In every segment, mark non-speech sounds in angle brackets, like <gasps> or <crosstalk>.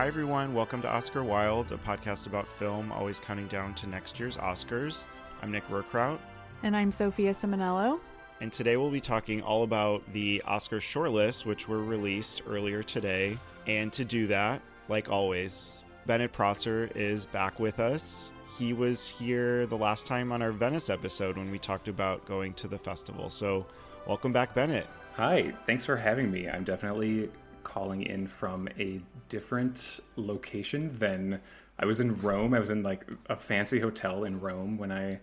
Hi, everyone. Welcome to Oscar Wild, a podcast about film, always counting down to next year's Oscars. I'm Nick Rohrkraut. And I'm Sophia Simonello. And today we'll be talking all about the Oscar shortlist, which were released earlier today. And to do that, like always, Bennett Prosser is back with us. He was here the last time on our Venice episode when we talked about going to the festival. So, welcome back, Bennett. Hi, thanks for having me. I'm definitely calling in from a different location than I was in Rome. I was in like a fancy hotel in Rome when I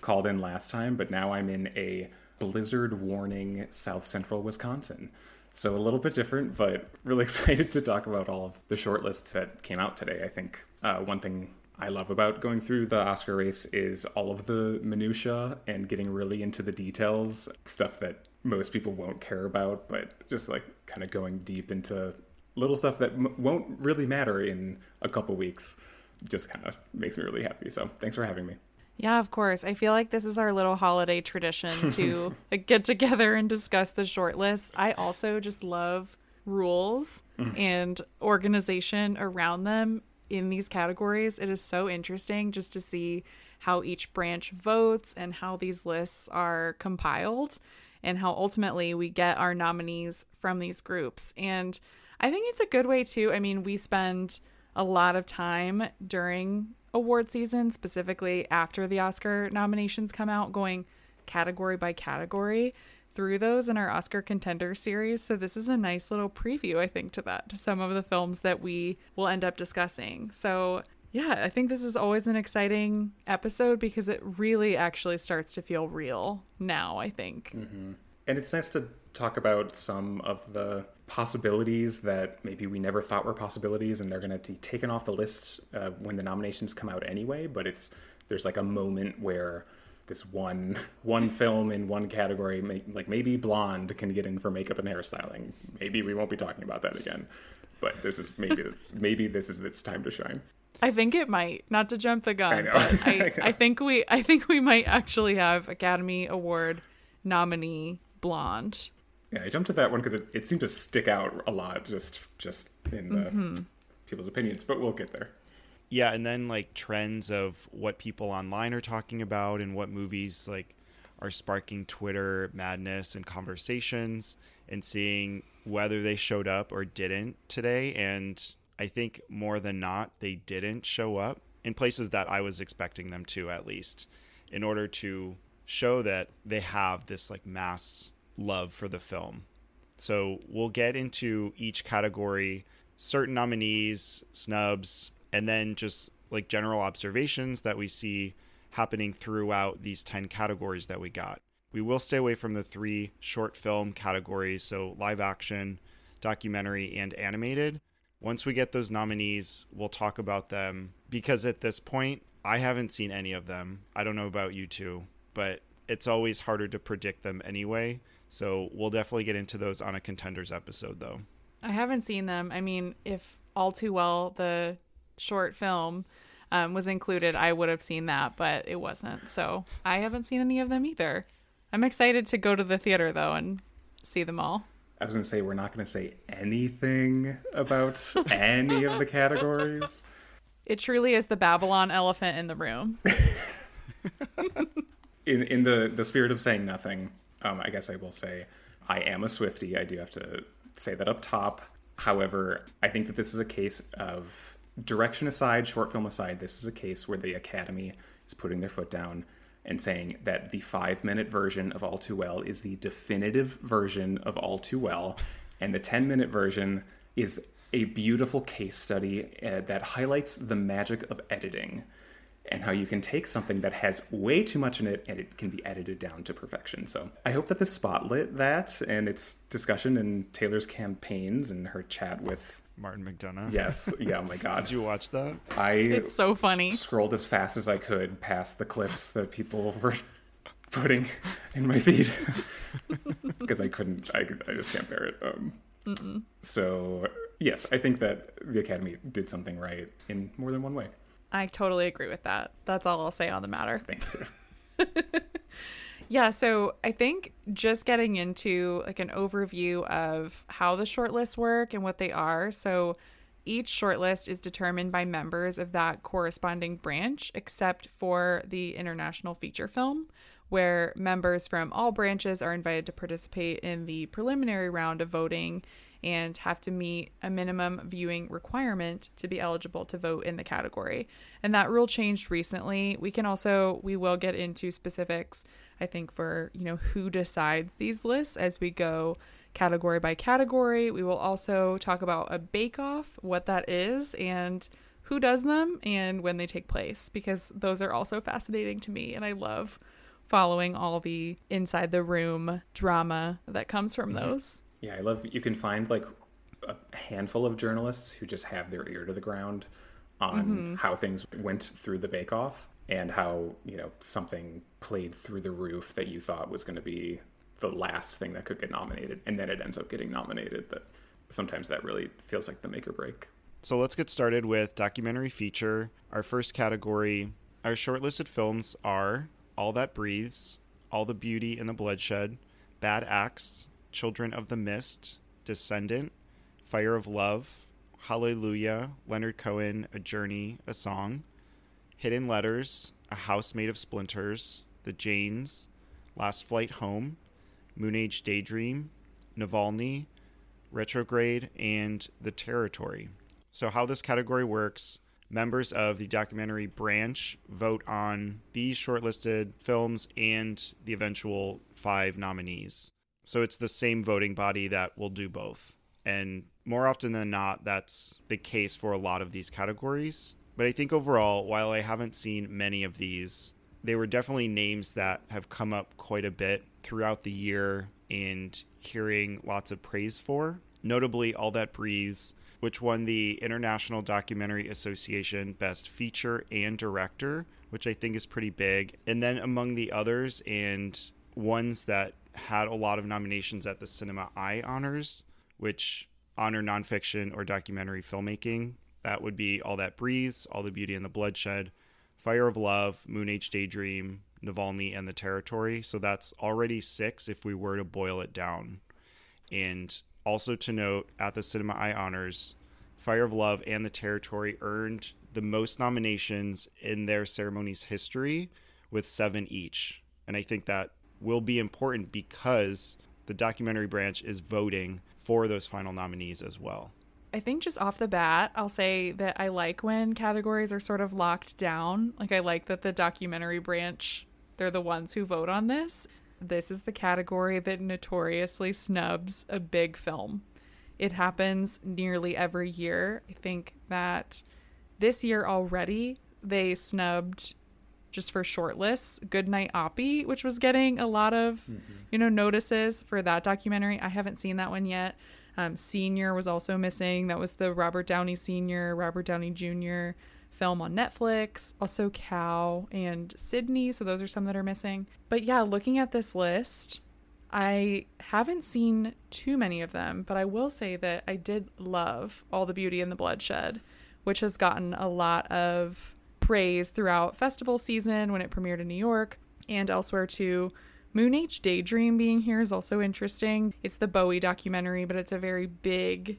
called in last time, but now I'm in a blizzard warning South Central Wisconsin. So a little bit different, but really <laughs> excited to talk about all of the shortlists that came out today. I think uh, one thing I love about going through the Oscar race is all of the minutia and getting really into the details, stuff that most people won't care about, but just like kind of going deep into little stuff that m- won't really matter in a couple weeks just kind of makes me really happy. So thanks for having me. Yeah, of course. I feel like this is our little holiday tradition to <laughs> get together and discuss the short list. I also just love rules mm. and organization around them in these categories. It is so interesting just to see how each branch votes and how these lists are compiled and how ultimately we get our nominees from these groups. And I think it's a good way too. I mean, we spend a lot of time during award season, specifically after the Oscar nominations come out, going category by category through those in our Oscar contender series. So this is a nice little preview, I think, to that, to some of the films that we will end up discussing. So yeah, I think this is always an exciting episode because it really actually starts to feel real now, I think. Mm-hmm. And it's nice to talk about some of the possibilities that maybe we never thought were possibilities and they're going to be taken off the list uh, when the nominations come out anyway but it's there's like a moment where this one <laughs> one film in one category may, like maybe blonde can get in for makeup and hairstyling maybe we won't be talking about that again but this is maybe <laughs> maybe this is its time to shine I think it might. Not to jump the gun, I but <laughs> I, I, I, think we I think we might actually have Academy Award nominee Blonde. Yeah, I jumped at that one because it, it seemed to stick out a lot, just just in the, mm-hmm. people's opinions. But we'll get there. Yeah, and then like trends of what people online are talking about and what movies like are sparking Twitter madness and conversations, and seeing whether they showed up or didn't today. And I think more than not, they didn't show up in places that I was expecting them to, at least, in order to show that they have this like mass love for the film. So we'll get into each category, certain nominees, snubs, and then just like general observations that we see happening throughout these 10 categories that we got. We will stay away from the three short film categories, so live action, documentary, and animated. Once we get those nominees, we'll talk about them because at this point, I haven't seen any of them. I don't know about you two, but it's always harder to predict them anyway. So we'll definitely get into those on a contenders episode, though. I haven't seen them. I mean, if all too well the short film um, was included, I would have seen that, but it wasn't. So I haven't seen any of them either. I'm excited to go to the theater though and see them all. I was going to say we're not going to say anything about <laughs> any of the categories. It truly is the Babylon elephant in the room. <laughs> in in the the spirit of saying nothing, um, I guess I will say I am a Swifty. I do have to say that up top. However, I think that this is a case of direction aside, short film aside, this is a case where the Academy is putting their foot down and saying that the five minute version of All Too Well is the definitive version of All Too Well, and the 10 minute version is a beautiful case study uh, that highlights the magic of editing and how you can take something that has way too much in it and it can be edited down to perfection. So I hope that this spotlit that and its discussion and Taylor's campaigns and her chat with Martin McDonagh. Yes. Yeah. Oh my God. Did you watch that? I. It's so funny. Scrolled as fast as I could past the clips that people were <laughs> putting in my feed <laughs> because I couldn't. I, I just can't bear it. Um, so yes, I think that the Academy did something right in more than one way. I totally agree with that. That's all I'll say on the matter. Thank you. <laughs> yeah, so I think just getting into like an overview of how the shortlists work and what they are. So Each shortlist is determined by members of that corresponding branch, except for the international feature film, where members from all branches are invited to participate in the preliminary round of voting and have to meet a minimum viewing requirement to be eligible to vote in the category. And that rule changed recently. We can also we will get into specifics I think for, you know, who decides these lists as we go category by category. We will also talk about a bake off, what that is and who does them and when they take place because those are also fascinating to me and I love following all the inside the room drama that comes from mm-hmm. those. Yeah, I love you can find like a handful of journalists who just have their ear to the ground on mm-hmm. how things went through the bake off and how, you know, something played through the roof that you thought was going to be the last thing that could get nominated and then it ends up getting nominated that sometimes that really feels like the make or break. So let's get started with documentary feature. Our first category, our shortlisted films are All That Breathes, All the Beauty and the Bloodshed, Bad Axe Children of the Mist, Descendant, Fire of Love, Hallelujah, Leonard Cohen, A Journey, A Song, Hidden Letters, A House Made of Splinters, The Janes, Last Flight Home, Moonage Daydream, Navalny, Retrograde, and The Territory. So, how this category works members of the documentary branch vote on these shortlisted films and the eventual five nominees. So it's the same voting body that will do both. And more often than not, that's the case for a lot of these categories. But I think overall, while I haven't seen many of these, they were definitely names that have come up quite a bit throughout the year and hearing lots of praise for. Notably, All That Breathes, which won the International Documentary Association Best Feature and Director, which I think is pretty big. And then among the others, and ones that had a lot of nominations at the Cinema Eye Honors, which honor nonfiction or documentary filmmaking. That would be All That Breathes, All the Beauty and the Bloodshed, Fire of Love, Moonage Daydream, Navalny, and The Territory. So that's already six if we were to boil it down. And also to note, at the Cinema Eye Honors, Fire of Love and The Territory earned the most nominations in their ceremony's history with seven each. And I think that will be important because the documentary branch is voting for those final nominees as well. I think just off the bat, I'll say that I like when categories are sort of locked down. Like, I like that the documentary branch, they're the ones who vote on this. This is the category that notoriously snubs a big film. It happens nearly every year. I think that this year already, they snubbed just for shortlists. Goodnight Oppy, which was getting a lot of, mm-hmm. you know, notices for that documentary. I haven't seen that one yet. Um, Senior was also missing. That was the Robert Downey Senior, Robert Downey Jr. film on Netflix. Also Cow and Sidney. So those are some that are missing. But yeah, looking at this list, I haven't seen too many of them, but I will say that I did love All the Beauty and the Bloodshed, which has gotten a lot of praise throughout festival season when it premiered in New York and elsewhere too. Moonage Daydream being here is also interesting. It's the Bowie documentary, but it's a very big,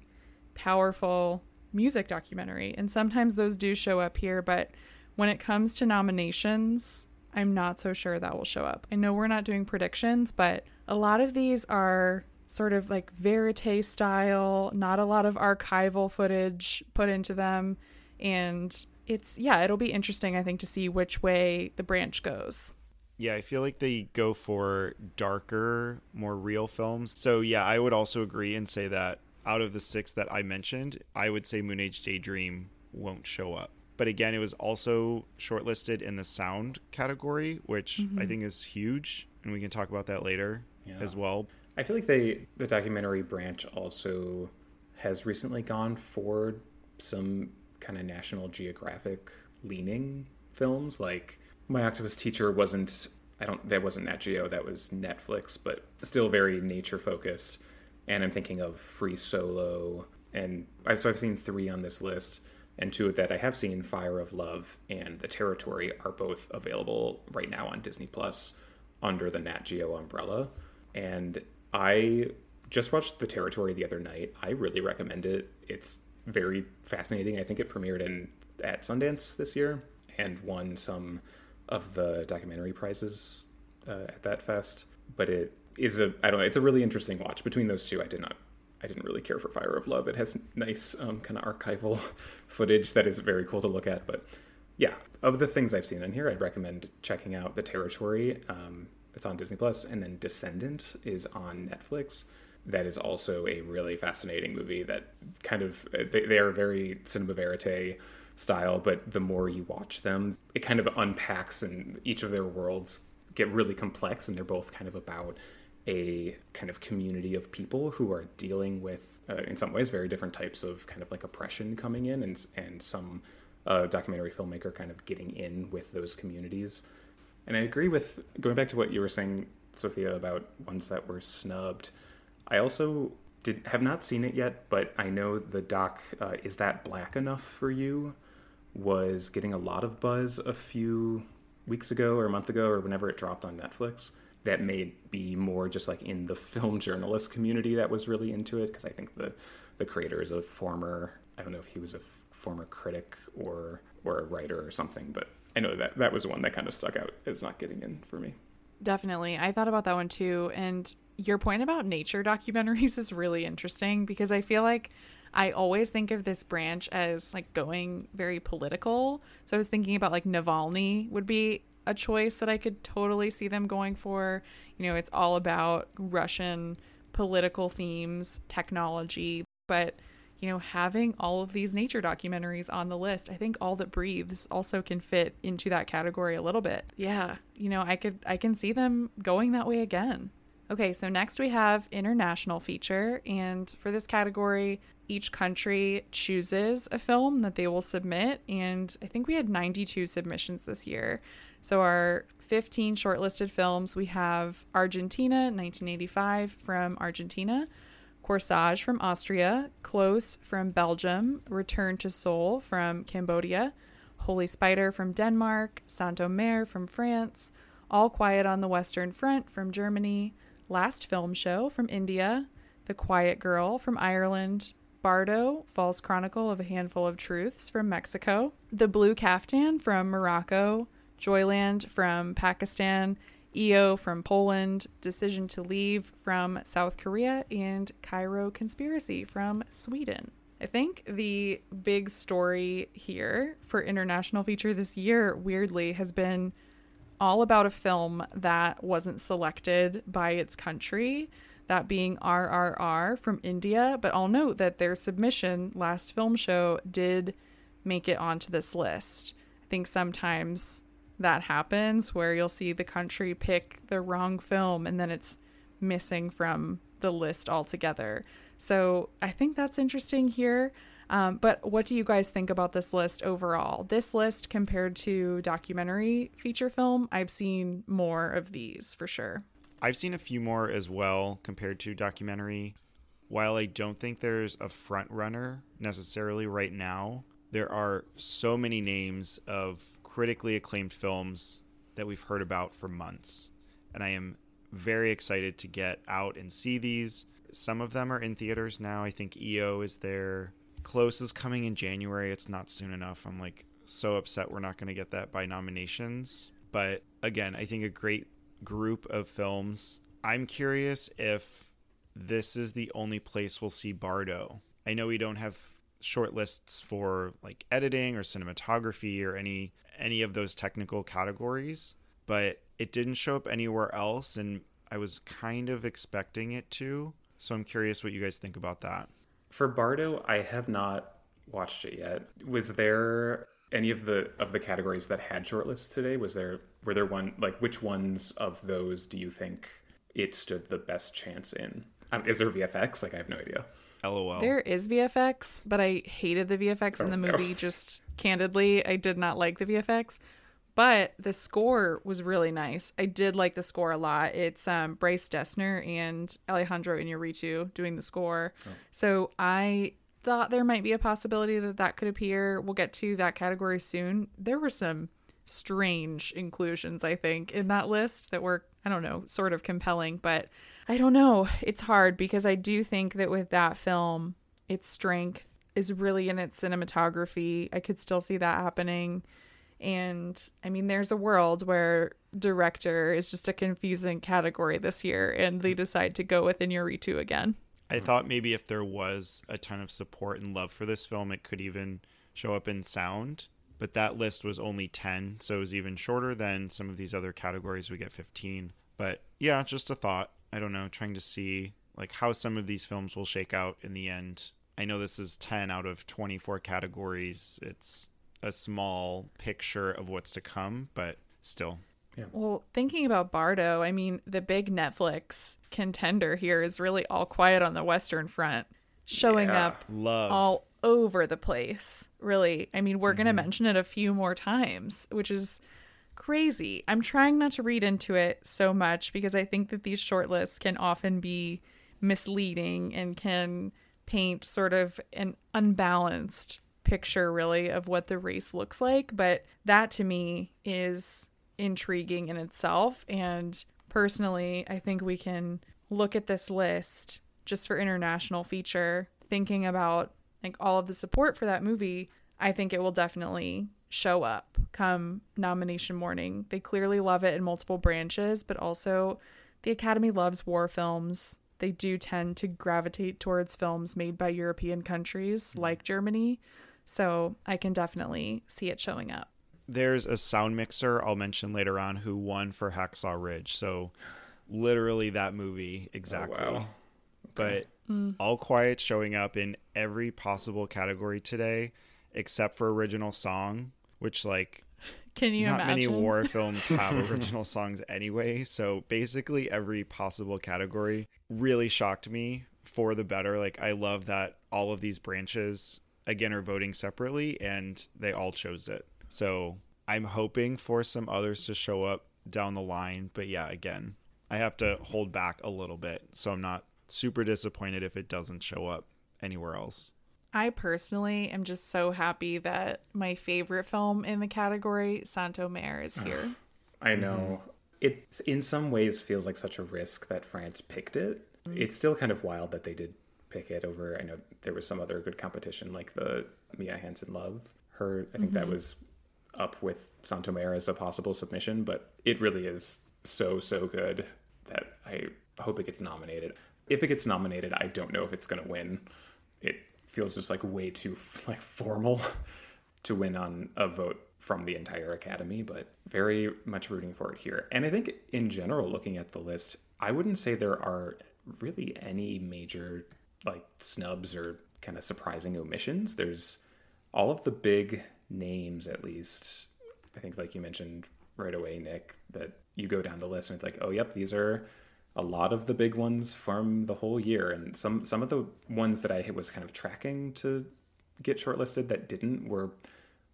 powerful music documentary. And sometimes those do show up here, but when it comes to nominations, I'm not so sure that will show up. I know we're not doing predictions, but a lot of these are sort of like verite style, not a lot of archival footage put into them. And it's yeah, it'll be interesting I think to see which way the branch goes. Yeah, I feel like they go for darker, more real films. So yeah, I would also agree and say that out of the six that I mentioned, I would say Moonage Daydream won't show up. But again, it was also shortlisted in the sound category, which mm-hmm. I think is huge, and we can talk about that later yeah. as well. I feel like they the documentary branch also has recently gone for some kind of National Geographic leaning films. Like My Octopus Teacher wasn't I don't that wasn't Nat Geo, that was Netflix, but still very nature focused. And I'm thinking of Free Solo and I, so I've seen three on this list, and two that I have seen, Fire of Love and The Territory, are both available right now on Disney Plus under the Nat Geo umbrella. And I just watched The Territory the other night. I really recommend it. It's very fascinating. I think it premiered in at Sundance this year and won some of the documentary prizes uh, at that fest. But it is a I don't know. It's a really interesting watch. Between those two, I did not. I didn't really care for Fire of Love. It has nice um, kind of archival <laughs> footage that is very cool to look at. But yeah, of the things I've seen in here, I'd recommend checking out The Territory. Um, it's on Disney Plus, and then Descendant is on Netflix. That is also a really fascinating movie. That kind of they, they are very cinema verite style, but the more you watch them, it kind of unpacks, and each of their worlds get really complex, and they're both kind of about a kind of community of people who are dealing with, uh, in some ways, very different types of kind of like oppression coming in, and and some uh, documentary filmmaker kind of getting in with those communities. And I agree with going back to what you were saying, Sophia, about ones that were snubbed. I also did have not seen it yet, but I know the doc uh, "Is That Black Enough for You" was getting a lot of buzz a few weeks ago or a month ago or whenever it dropped on Netflix. That may be more just like in the <laughs> film journalist community that was really into it because I think the the creator is a former I don't know if he was a former critic or or a writer or something, but I know that that was one that kind of stuck out as not getting in for me. Definitely. I thought about that one too. And your point about nature documentaries <laughs> is really interesting because I feel like I always think of this branch as like going very political. So I was thinking about like Navalny would be a choice that I could totally see them going for. You know, it's all about Russian political themes, technology, but you know, having all of these nature documentaries on the list, I think All That Breathes also can fit into that category a little bit. Yeah, you know, I could I can see them going that way again. Okay, so next we have international feature and for this category, each country chooses a film that they will submit and I think we had 92 submissions this year. So our 15 shortlisted films, we have Argentina 1985 from Argentina. Corsage from Austria, Close from Belgium, Return to Seoul from Cambodia, Holy Spider from Denmark, Saint-Omer from France, All Quiet on the Western Front from Germany, Last Film Show from India, The Quiet Girl from Ireland, Bardo, False Chronicle of a Handful of Truths from Mexico, The Blue Caftan from Morocco, Joyland from Pakistan, EO from Poland, Decision to Leave from South Korea, and Cairo Conspiracy from Sweden. I think the big story here for international feature this year, weirdly, has been all about a film that wasn't selected by its country, that being RRR from India. But I'll note that their submission last film show did make it onto this list. I think sometimes that happens where you'll see the country pick the wrong film and then it's missing from the list altogether. So I think that's interesting here. Um, but what do you guys think about this list overall? This list compared to documentary feature film, I've seen more of these for sure. I've seen a few more as well compared to documentary. While I don't think there's a front runner necessarily right now, there are so many names of critically acclaimed films that we've heard about for months. And I am very excited to get out and see these. Some of them are in theaters now. I think EO is there. Close is coming in January. It's not soon enough. I'm like so upset we're not going to get that by nominations. But again, I think a great group of films. I'm curious if this is the only place we'll see Bardo. I know we don't have short lists for like editing or cinematography or any any of those technical categories, but it didn't show up anywhere else and I was kind of expecting it to. So I'm curious what you guys think about that. For Bardo, I have not watched it yet. Was there any of the of the categories that had shortlists today? Was there were there one like which ones of those do you think it stood the best chance in? Um, is there VFX? Like I have no idea. LOL. There is VFX, but I hated the VFX in the movie. Just candidly, I did not like the VFX. But the score was really nice. I did like the score a lot. It's um, Bryce Dessner and Alejandro Inarritu doing the score. Oh. So I thought there might be a possibility that that could appear. We'll get to that category soon. There were some strange inclusions, I think, in that list that were, I don't know, sort of compelling, but I don't know. It's hard because I do think that with that film, its strength is really in its cinematography. I could still see that happening. And I mean, there's a world where director is just a confusing category this year, and they decide to go with Iñárritu again. I thought maybe if there was a ton of support and love for this film, it could even show up in sound. But that list was only 10, so it was even shorter than some of these other categories. We get 15. But yeah, just a thought. I don't know, trying to see like how some of these films will shake out in the end. I know this is 10 out of 24 categories. It's a small picture of what's to come, but still. Well, thinking about Bardo, I mean, the big Netflix contender here is really all quiet on the Western Front, showing Yeah. up Love. all over the place. Really. I mean, we're going to mm-hmm. mention it a few more times, which is crazy. I'm trying not to read into it so much because I think that these shortlists can often be misleading and can paint sort of an unbalanced picture really of what the race looks like, but that to me is intriguing in itself and personally, I think we can look at this list just for international feature thinking about like all of the support for that movie, I think it will definitely show up come nomination morning. They clearly love it in multiple branches, but also the Academy loves war films. They do tend to gravitate towards films made by European countries mm. like Germany. So I can definitely see it showing up. There's a sound mixer I'll mention later on who won for Hacksaw Ridge. So literally that movie exactly. Oh, wow. But mm. All Quiet showing up in every possible category today except for original song, which like Can you not imagine? many war films have <laughs> original songs anyway. So basically every possible category really shocked me for the better. Like I love that all of these branches again are voting separately and they all chose it. So I'm hoping for some others to show up down the line. But yeah, again, I have to hold back a little bit. So I'm not super disappointed if it doesn't show up anywhere else. I personally am just so happy that my favorite film in the category, Saint-Omer, is here. I know. It in some ways feels like such a risk that France picked it. Mm-hmm. It's still kind of wild that they did pick it over. I know there was some other good competition, like the Mia Hansen-Løve. Her, I think that mm-hmm. was up with Saint-Omer as a possible submission, but it really is so so good that I hope it gets nominated. If it gets nominated, I don't know if it's going to win. It feels just like way too like formal to win on a vote from the entire academy, but very much rooting for it here. And I think in general, looking at the list, I wouldn't say there are really any major like snubs or kind of surprising omissions. There's all of the big names, at least. I think, like you mentioned right away, Nick, that you go down the list and it's like, oh, yep, these are a lot of the big ones from the whole year, and some some of the ones that I was kind of tracking to get shortlisted that didn't were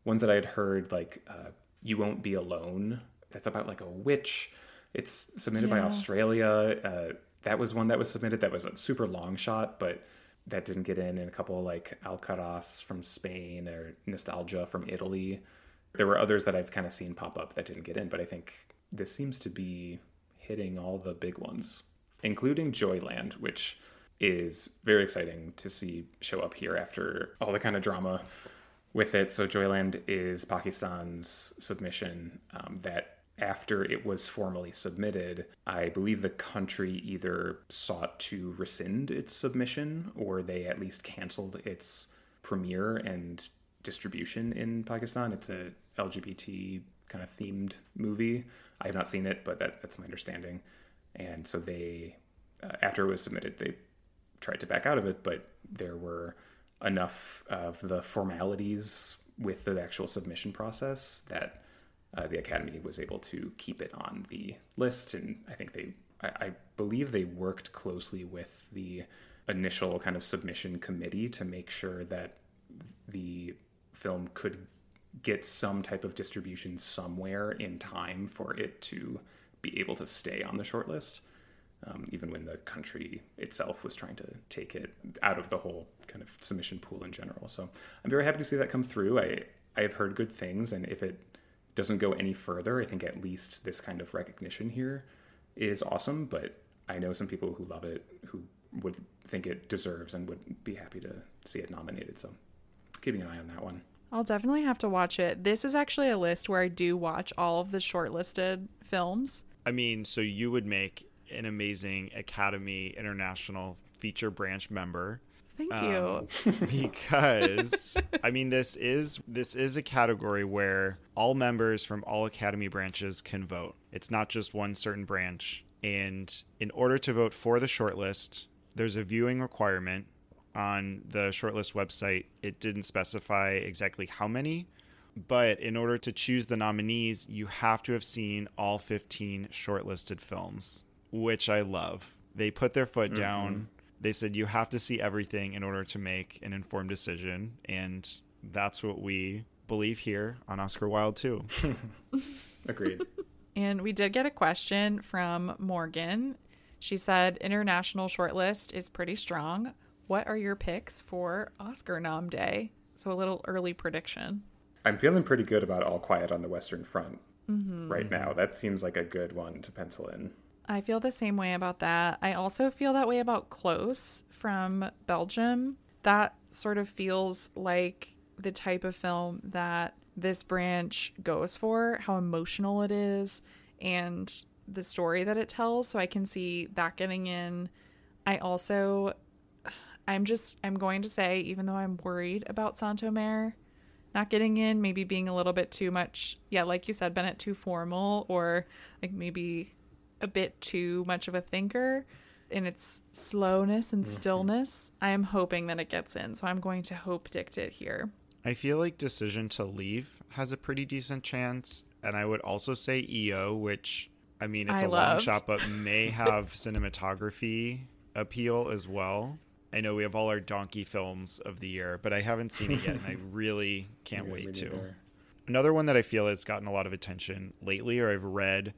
ones that I had heard like uh, "You Won't Be Alone." That's about like a witch. It's submitted by Australia. Uh, that was one that was submitted. That was a super long shot, but that didn't get in. And a couple like Alcarràs from Spain or Nostalgia from Italy. There were others that I've kind of seen pop up that didn't get in, but I think this seems to be hitting all the big ones, including Joyland, which is very exciting to see show up here after all the kind of drama with it. So Joyland is Pakistan's submission um, that after it was formally submitted, I believe the country either sought to rescind its submission or they at least canceled its premiere and distribution in Pakistan. It's a LGBT kind of themed movie. I have not seen it, but that, that's my understanding. And so they, uh, after it was submitted, they tried to back out of it, but there were enough of the formalities with the actual submission process that uh, the academy was able to keep it on the list and i think they I, I believe they worked closely with the initial kind of submission committee to make sure that the film could get some type of distribution somewhere in time for it to be able to stay on the shortlist. um, even when the country itself was trying to take it out of the whole kind of submission pool in general. So I'm very happy to see that come through. I I have heard good things, and if it doesn't go any further, I think at least this kind of recognition here is awesome. But I know some people who love it who would think it deserves and would be happy to see it nominated. So keeping an eye on that one. I'll definitely have to watch it. This is actually a list where I do watch all of the shortlisted films. I mean, so you would make an amazing Academy International feature branch member Thank Um, you. <laughs> because I mean this is this is a category where all members from all academy branches can vote. It's not just one certain branch. And in order to vote for the shortlist, there's a viewing requirement on the shortlist website. It didn't specify exactly how many, but in order to choose the nominees, you have to have seen all 15 shortlisted films, which I love. They put their foot down. They said you have to see everything in order to make an informed decision, and that's what we believe here on Oscar Wild too. <laughs> Agreed. And we did get a question from Morgan. She said international shortlist is pretty strong. What are your picks for Oscar nom day? So a little early prediction. I'm feeling pretty good about All Quiet on the Western Front mm-hmm. right now. That seems like a good one to pencil in. I feel the same way about that. I also feel that way about Close from Belgium. That sort of feels like the type of film that this branch goes for, how emotional it is, and the story that it tells. So I can see that getting in. I also, I'm just, I'm going to say, even though I'm worried about Saint-Omer not getting in, maybe being a little bit too much, yeah, like you said, Bennett, too formal, or like maybe a bit too much of a thinker in its slowness and mm-hmm. stillness. I am hoping that it gets in, so I'm going to hope dict it here. I feel like Decision to Leave has a pretty decent chance, and I would also say EO, which I mean it's I a long shot, but <laughs> may have cinematography appeal as well. I know we have all our donkey films of the year, but I haven't seen it yet, and I <laughs> really can't wait to. neither. Another one that I feel has gotten a lot of attention lately, or I've read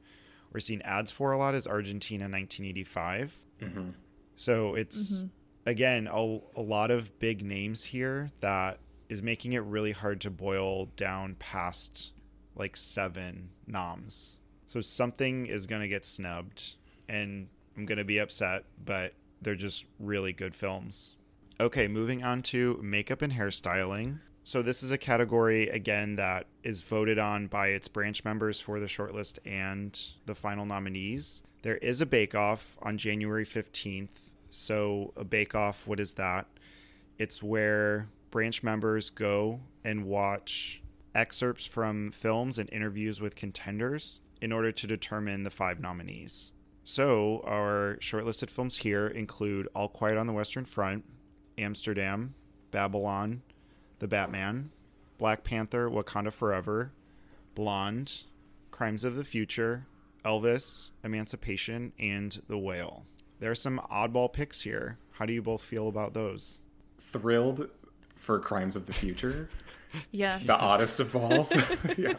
or seen ads for a lot, is Argentina 1985. Mm-hmm. So it's again a, a lot of big names here that is making it really hard to boil down past like seven noms. So something is going to get snubbed and I'm going to be upset, but they're just really good films. Okay, moving on to makeup and hairstyling. So this is a category again that is voted on by its branch members for the shortlist and the final nominees. There is a bake off on January 15th. So a bake off, what is that? It's where branch members go and watch excerpts from films and interviews with contenders in order to determine the five nominees. So, our shortlisted films here include All Quiet on the Western Front, Amsterdam, Babylon, The Batman, Black Panther, Wakanda Forever, Blonde, Crimes of the Future, Elvis, Emancipation, and The Whale. There are some oddball picks here. How do you both feel about those? Thrilled for Crimes of the Future. <laughs> Yes. the oddest of balls. <laughs> <laughs> yeah.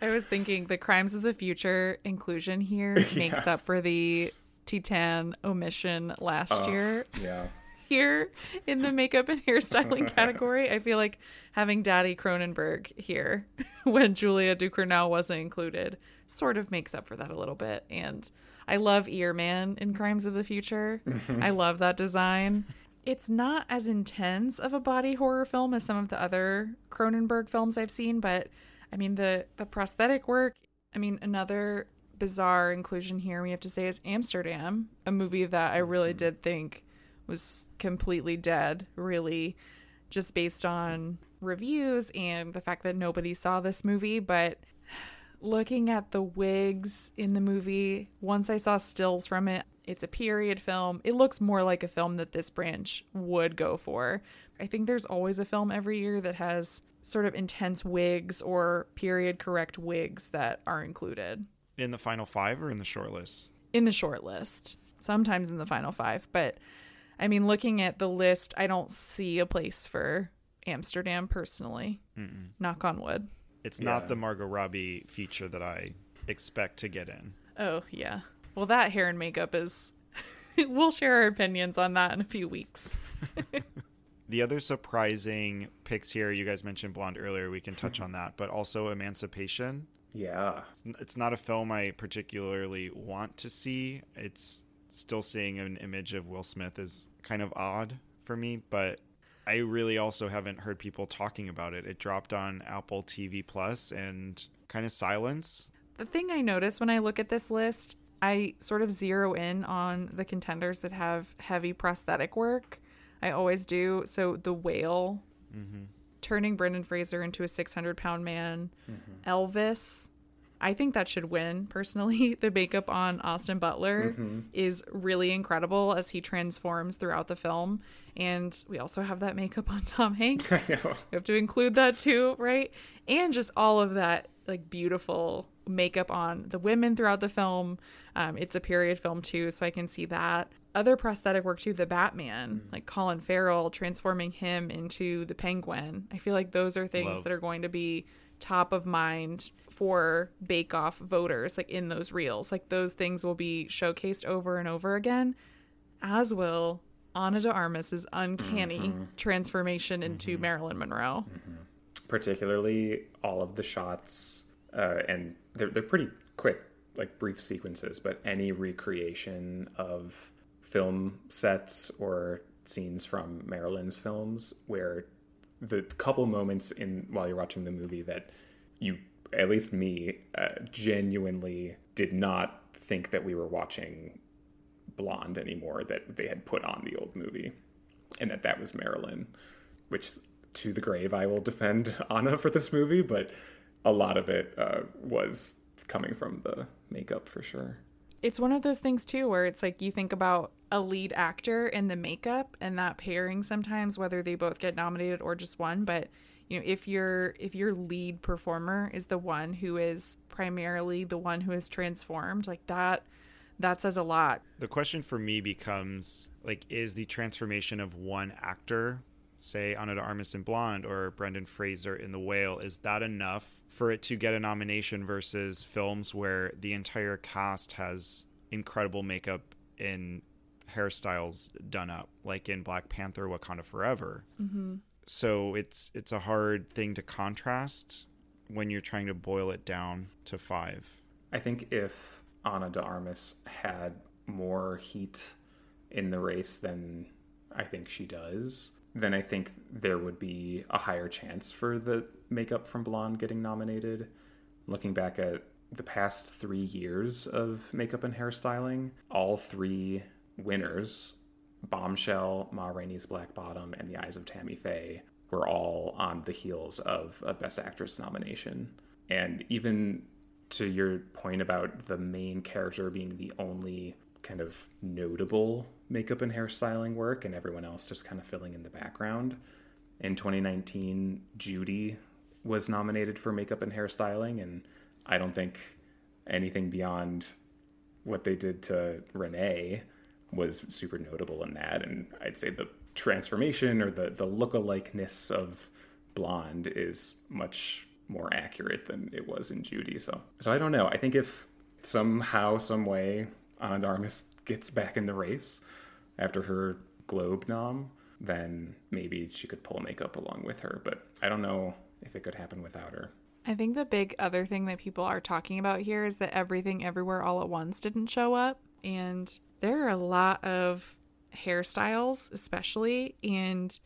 I was thinking the crimes of the future inclusion here makes Yes. up for the Titane omission last Oh, year. Yeah. Here in the makeup and hairstyling category, I feel like having Daddy Cronenberg here <laughs> when Julia Ducournau wasn't included sort of makes up for that a little bit. And I love Earman in Crimes of the Future. Mm-hmm. I love that design. It's not as intense of a body horror film as some of the other Cronenberg films I've seen, but I mean the the prosthetic work. I mean another bizarre inclusion here we have to say is Amsterdam, a movie that I really mm-hmm. did think was completely dead, really, just based on reviews and the fact that nobody saw this movie. But looking at the wigs in the movie, once I saw stills from it, it's a period film. It looks more like a film that this branch would go for. I think there's always a film every year that has sort of intense wigs or period correct wigs that are included In the final five or in the shortlist? in the short list, sometimes in the final five. But I mean, looking at the list, I don't see a place for Amsterdam personally. Knock on wood. It's not Yeah. the Margot Robbie feature that I expect to get in. Oh, yeah. Well, that hair and makeup is. <laughs> we'll share our opinions on that in a few weeks. <laughs> The other surprising picks here, you guys mentioned Blonde earlier, we can touch on that, but also Emancipation. Yeah. It's not a film I particularly want to see. It's still seeing an image of Will Smith is kind of odd for me, but I really also haven't heard people talking about it. It dropped on Apple TV Plus and kind of silence. The thing I notice when I look at this list, I sort of zero in on the contenders that have heavy prosthetic work. I always do. So the whale, mm-hmm. turning Brendan Fraser into a 600 pound man, mm-hmm. Elvis. I think that should win personally. <laughs> The makeup on Austin Butler is really incredible as he transforms throughout the film. And we also have that makeup on Tom Hanks. <laughs> We have to include that too, right? And just all of that like beautiful makeup on the women throughout the film. Um, it's a period film too, so I can see that. Other prosthetic work too, the Batman, like Colin Farrell transforming him into the Penguin. I feel like those are things Love. that are going to be top of mind for Bake Off voters, like in those reels. Like those things will be showcased over and over again, as will Ana de Armas's uncanny mm-hmm. transformation into mm-hmm. Marilyn Monroe. Mm-hmm. particularly all of the shots uh, and they're, they're pretty quick like brief sequences but any recreation of film sets or scenes from marilyn's films where the couple moments in while you're watching the movie that you at least me uh, genuinely did not think that we were watching blonde anymore that they had put on the old movie and that that was marilyn which to the grave I will defend <laughs> Ana for this movie, but a lot of it uh, was coming from the makeup for sure. It's one of those things too where it's like you think about a lead actor and the makeup and that pairing sometimes whether they both get nominated or just one, but you know, if your if your lead performer is the one who is primarily the one who is transformed, like that that says a lot. The question for me becomes like, is the transformation of one actor, say Ana de Armas in Blonde or Brendan Fraser in The Whale, is that enough for it to get a nomination versus films where the entire cast has incredible makeup and hairstyles done up, like in Black Panther: Wakanda Forever? Mm-hmm. So it's it's a hard thing to contrast when you're trying to boil it down to five. I think if Ana de Armas had more heat in the race than I think she does, then I think there would be a higher chance for the makeup from Blonde getting nominated. Looking back at the past three years of makeup and hairstyling, all three winners Bombshell, Ma Rainey's Black Bottom, and The Eyes of Tammy Faye were all on the heels of a Best Actress nomination. And even to your point about the main character being the only kind of notable makeup and hairstyling work and everyone else just kind of filling in the background. In 2019, Judy was nominated for makeup and hairstyling, and I don't think anything beyond what they did to Renee was super notable in that. And I'd say the transformation or the the look-alikeness of Blonde is much more accurate than it was in Judy. So so I don't know. I think if somehow, some way, de gets back in the race after her Globe nom, then maybe she could pull makeup along with her. But I don't know if it could happen without her. I think the big other thing that people are talking about here is that everything everywhere all at once didn't show up and there are a lot of hairstyles especially and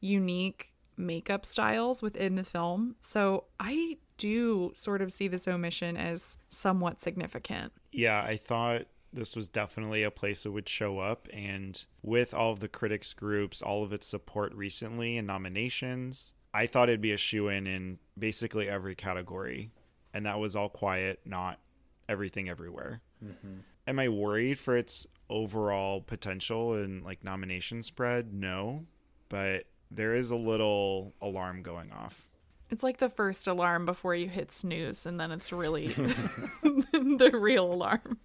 unique makeup styles within the film. So I do sort of see this omission as somewhat significant. Yeah, I thought this was definitely a place that would show up. And with all of the critics groups, all of its support recently and nominations, I thought it'd be a shoe in in basically every category. And that was all quiet, not everything everywhere. Mm-hmm. Am I worried for its overall potential and like nomination spread? No. But there is a little alarm going off. It's like the first alarm before you hit snooze, and then it's really <laughs> the real alarm.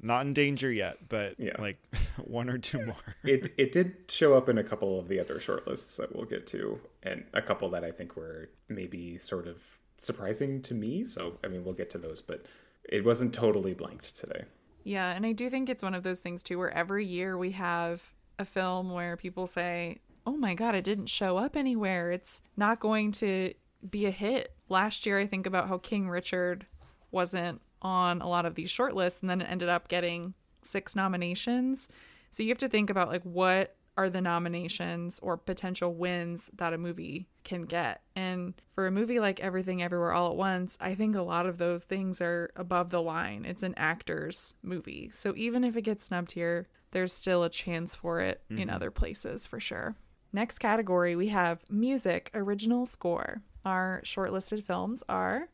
Not in danger yet, but Yeah. like <laughs> one or two more. <laughs> it it did show up in a couple of the other shortlists that we'll get to, and a couple that I think were maybe sort of surprising to me. So I mean, we'll get to those, but it wasn't totally blanked today. Yeah, and I do think it's one of those things too where every year we have a film where people say, "Oh my god, it didn't show up anywhere. It's not going to be a hit." Last year I think about how King Richard wasn't on a lot of these shortlists and then it ended up getting six nominations. So you have to think about like what are the nominations or potential wins that a movie can get. And for a movie like Everything Everywhere All at Once, I think a lot of those things are above the line. It's an actor's movie. So even if it gets snubbed here, there's still a chance for it mm-hmm. in other places for sure. Next category, we have music original score. Our shortlisted films are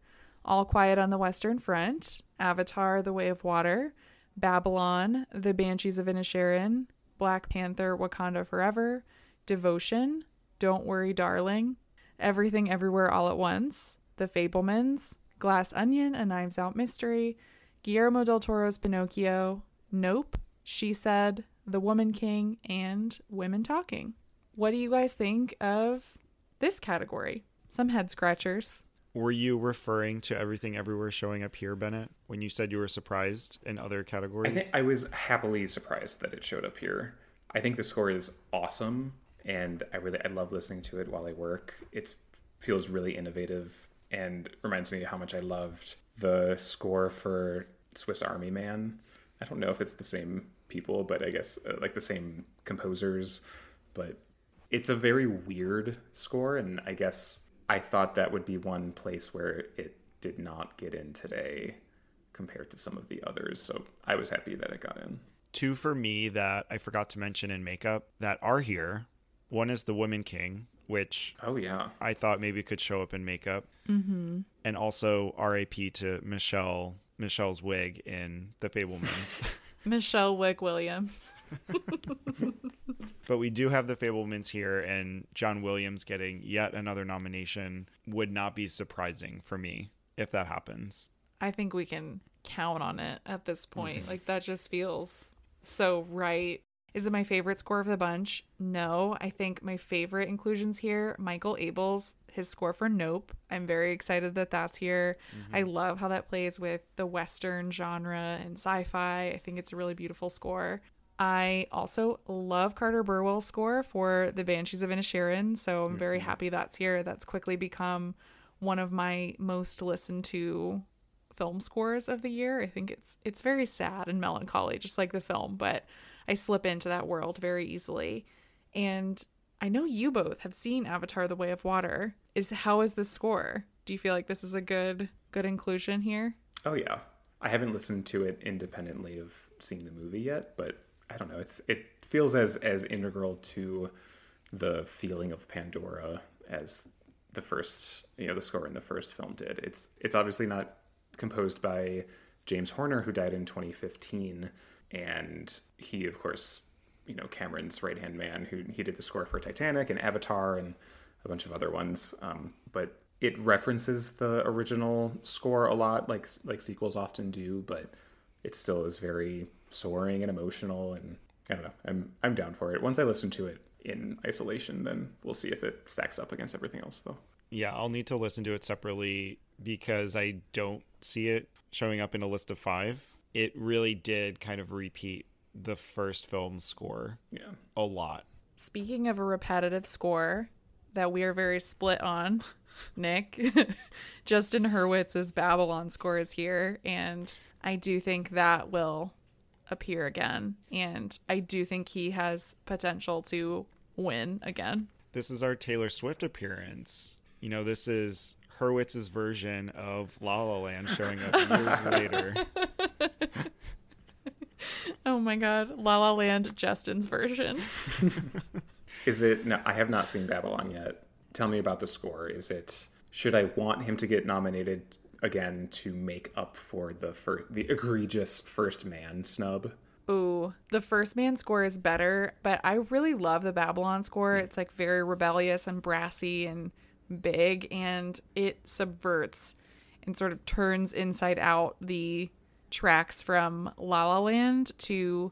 All Quiet on the Western Front, Avatar The Way of Water, Babylon, The Banshees of Inisherin, Black Panther Wakanda Forever, Devotion, Don't Worry Darling, Everything Everywhere All at Once, The Fabelmans, Glass Onion, A Knives Out Mystery, Guillermo del Toro's Pinocchio, Nope, She Said, The Woman King, and Women Talking. What do you guys think of this category? Some head scratchers. Were you referring to everything everywhere showing up here, Bennett, when you said you were surprised in other categories? I think I was happily surprised that it showed up here. I think the score is awesome, and I really I love listening to it while I work. It feels really innovative and reminds me how much I loved the score for Swiss Army Man. I don't know if it's the same people, but I guess uh, like the same composers. But it's a very weird score, and I guess I thought that would be one place where it did not get in today compared to some of the others. So I was happy that it got in. Two for me that I forgot to mention in makeup that are here. One is the Woman King, which oh yeah, I thought maybe could show up in makeup, mm-hmm. and also R.A.P. to Michelle Michelle's wig in The Fabelmans. <laughs> Michelle Wig Williams. <laughs> <laughs> but we do have the Fabelmans here, and John Williams getting yet another nomination would not be surprising for me if that happens. I think we can count on it at this point. Mm-hmm. Like that just feels so right. Is it my favorite score of the bunch? No. I think my favorite inclusions here, Michael Abels, his score for Nope. I'm very excited that that's here. Mm-hmm. I love how that plays with the Western genre and sci fi. I think it's a really beautiful score. I also love Carter Burwell's score for The Banshees of Inisherin, so I'm very mm-hmm. happy that's here. That's quickly become one of my most listened to film scores of the year. I think it's it's very sad and melancholy, just like the film, but I slip into that world very easily. And I know you both have seen Avatar: The Way of Water. Is how is the score? Do you feel like this is a good good inclusion here? Oh yeah. I haven't listened to it independently of seeing the movie yet, but I don't know. It's it feels as as integral to the feeling of Pandora as the first, you know, the score in the first film did. It's it's obviously not composed by James Horner, who died in 2015, and he, of course, you know, Cameron's right hand man, who he did the score for Titanic and Avatar and a bunch of other ones. Um, but it references the original score a lot, like like sequels often do, but it still is very soaring and emotional and I don't know. I'm I'm down for it. Once I listen to it in isolation, then we'll see if it stacks up against everything else though. Yeah, I'll need to listen to it separately because I don't see it showing up in a list of 5. It really did kind of repeat the first film score. Yeah. A lot. Speaking of a repetitive score that we are very split on, <laughs> Nick, <laughs> Justin Hurwitz's Babylon score is here and I do think that will appear again. And I do think he has potential to win again. This is our Taylor Swift appearance. You know, this is Hurwitz's version of La La Land showing up <laughs> years later. <laughs> oh my god, La La Land Justin's version. <laughs> is it no, I have not seen Babylon yet. Tell me about the score. Is it should I want him to get nominated again to make up for the the egregious first man snub. Ooh, the first man score is better, but I really love the Babylon score. It's like very rebellious and brassy and big, and it subverts and sort of turns inside out the tracks from La La Land to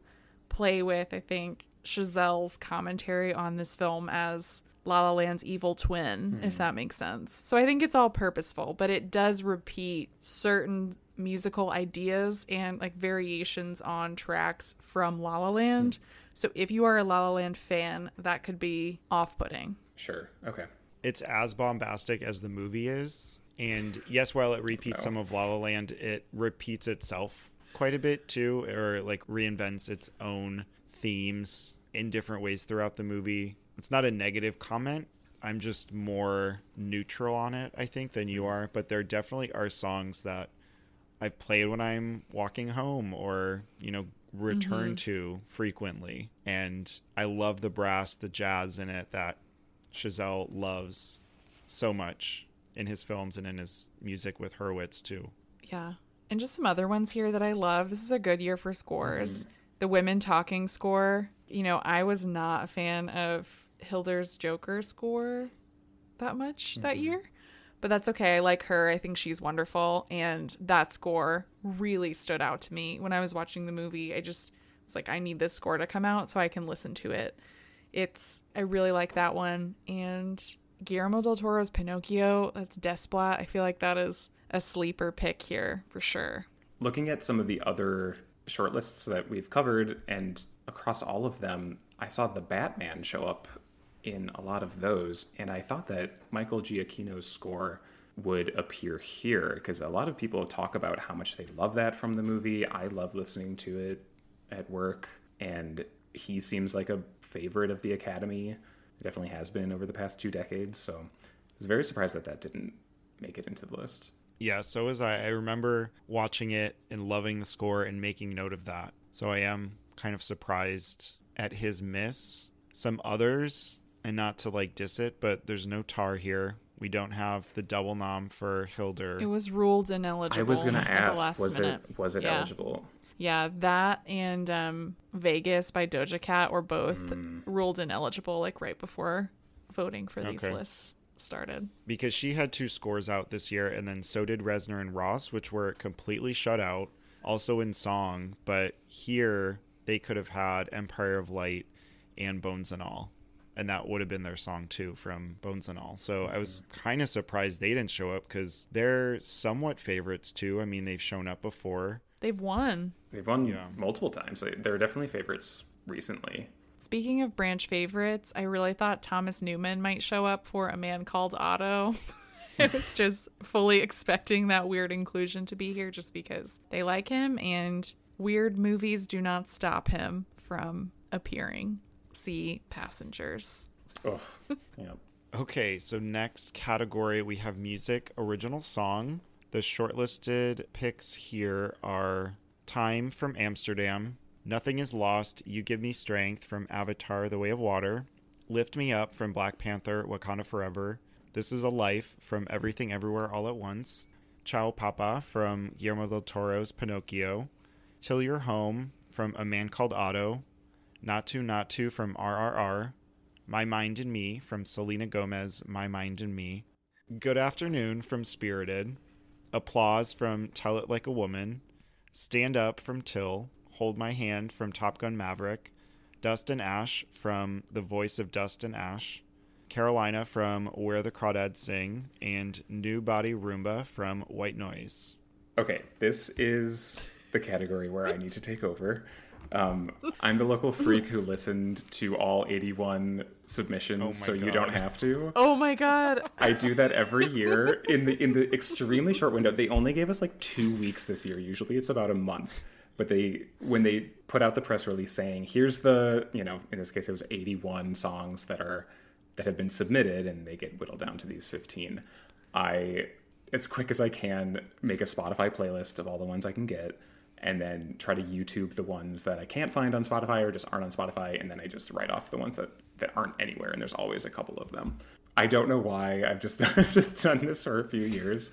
play with, I think, Chazelle's commentary on this film as La La Land's evil twin, mm. if hmm. that makes sense. So I think it's all purposeful, but it does repeat certain musical ideas and like variations on tracks from La La Land. Mm. So if you are a La La Land fan, that could be off putting. Sure. Okay. It's as bombastic as the movie is. And yes, while it repeats some of La La Land, it repeats itself quite a bit too, or like reinvents its own themes in different ways throughout the movie. It's not a negative comment. I'm just more neutral on it, I think, than you are. But there definitely are songs that I've played when I'm walking home or, you know, return mm-hmm. to frequently. And I love the brass, the jazz in it that Chazelle loves so much in his films and in his music with Hurwitz too. Yeah. And just some other ones here that I love. This is a good year for scores. Mm-hmm. The Women Talking score. You know, I was not a fan of Hildur's Joker score that much mm-hmm. that year. But that's okay. I like her. I think she's wonderful. And that score really stood out to me when I was watching the movie. I just was like, I need this score to come out so I can listen to it. It's, I really like that one. And Guillermo del Toro's Pinocchio, that's Desplat. I feel like that is a sleeper pick here for sure. Looking at some of the other shortlists that we've covered, and across all of them, I saw the Batman show up in a lot of those, and I thought that Michael Giacchino's score would appear here because a lot of people talk about how much they love that from the movie. I love listening to it at work, and he seems like a favorite of the Academy. It definitely has been over the past two decades. So I was very surprised that that didn't make it into the list. Yeah, so was I. I remember watching it and loving the score and making note of that. So I am kind of surprised at his miss. Some others, and not to like diss it, but there's no tar here. We don't have the double nom for Hildur. It was ruled ineligible. I was gonna ask, was minute. it was it yeah. eligible? Yeah, that and um, Vegas by Doja Cat were both mm. ruled ineligible like right before voting for these okay. lists started. Because she had two scores out this year, and then so did Reznor and Ross, which were completely shut out, also in song. But here they could have had Empire of Light and Bones and All. And that would have been their song too from Bones and All. So I was mm-hmm. kind of surprised they didn't show up because they're somewhat favorites too. I mean, they've shown up before. They've won. They've won yeah. multiple times. They, they're definitely favorites recently. Speaking of branch favorites, I really thought Thomas Newman might show up for A Man Called Otto. <laughs> I was just fully expecting that weird inclusion to be here just because they like him and weird movies do not stop him from appearing. See Passengers. Ugh. <laughs> Yep. okay, so next category we have music original song. The shortlisted picks here are Time from Amsterdam, Nothing is Lost, You Give Me Strength from Avatar The Way of Water, Lift Me Up from Black Panther Wakanda Forever, This Is a Life from Everything Everywhere All at Once, Ciao Papa from Guillermo del Toro's Pinocchio, Till You're Home from A Man Called Otto, Naatu Naatu from RRR, My Mind and Me from Selena Gomez, My Mind and Me, Good Afternoon from Spirited, Applause from Tell It Like a Woman, Stand Up from Till, Hold My Hand from Top Gun Maverick, Dust and Ash from The Voice of Dust and Ash, Carolina from Where the Crawdads Sing, and New Body Rhumba from White Noise. Okay, this is the category where I need to take over. Um, I'm the local freak who listened to all 81 submissions, oh so God. you don't have to. Oh my God! I do that every year in the in the extremely short window. They only gave us like two weeks this year. Usually it's about a month. But they when they put out the press release saying here's the you know in this case it was 81 songs that are that have been submitted and they get whittled down to these 15. I as quick as I can make a Spotify playlist of all the ones I can get and then try to YouTube the ones that I can't find on Spotify or just aren't on Spotify, and then I just write off the ones that, that aren't anywhere, and there's always a couple of them. I don't know why I've just <laughs> just done this for a few years.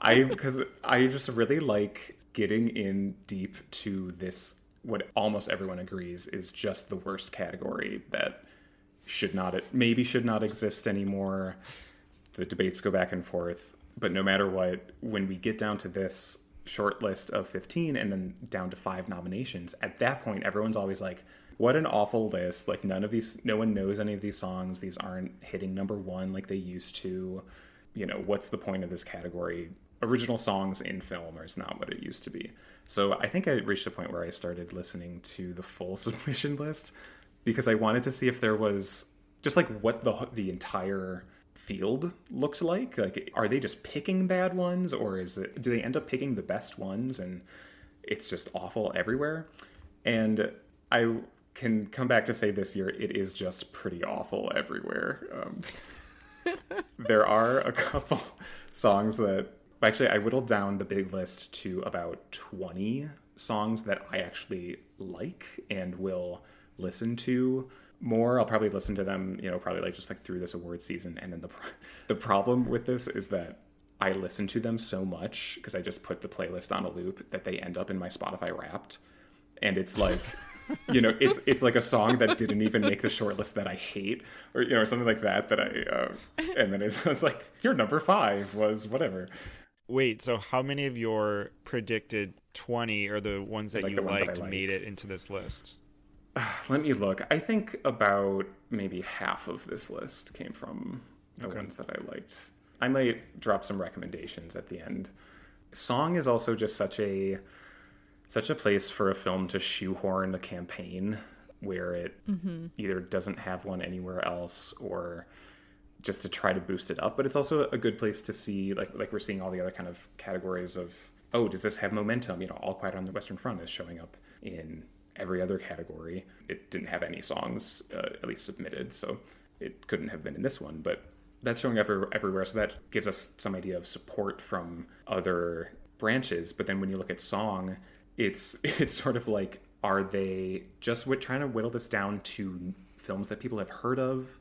I because I just really like getting in deep to this what almost everyone agrees is just the worst category that should not it maybe should not exist anymore. The debates go back and forth, but no matter what, when we get down to this short list of 15 and then down to five nominations, at that point, everyone's always like, what an awful list. Like, none of these, no one knows any of these songs. These aren't hitting number one like they used to. You know, what's the point of this category? Original songs in film is not what it used to be. So I think I reached a point where I started listening to the full <laughs> submission list because I wanted to see if there was just like what the the entire field looked like? Like, are they just picking bad ones, or is it do they end up picking the best ones and it's just awful everywhere? And I can come back to say this year it is just pretty awful everywhere. Um, <laughs> there are a couple songs that actually I whittled down the big list to about 20 songs that I actually like and will listen to more. I'll probably listen to them, you know, probably like just like through this award season. And then the <laughs> the problem with this is that I listen to them so much because I just put the playlist on a loop that they end up in my Spotify Wrapped, and it's like. <laughs> you know, it's it's like a song that didn't even make the shortlist that I hate, or you know, or something like that. That I, uh, and then it's, <laughs> it's like your number five was whatever. Wait, so how many of your predicted 20 are the ones that Like you the ones that liked like. made it into this list? <sighs> Let me look. I think about maybe half of this list came from the Okay. ones that I liked. I might drop some recommendations at the end. Song is also just such a such a place for a film to shoehorn a campaign where it mm-hmm. either doesn't have one anywhere else or just to try to boost it up. But it's also a good place to see like like we're seeing all the other kind of categories of oh, does this have momentum? You know, All Quiet on the Western Front is showing up in every other category. It didn't have any songs uh, at least submitted, so it couldn't have been in this one. But that's showing up everywhere, so that gives us some idea of support from other branches. But then when you look at song, it's <laughs> it's sort of like are they just wi- trying to whittle this down to films that people have heard of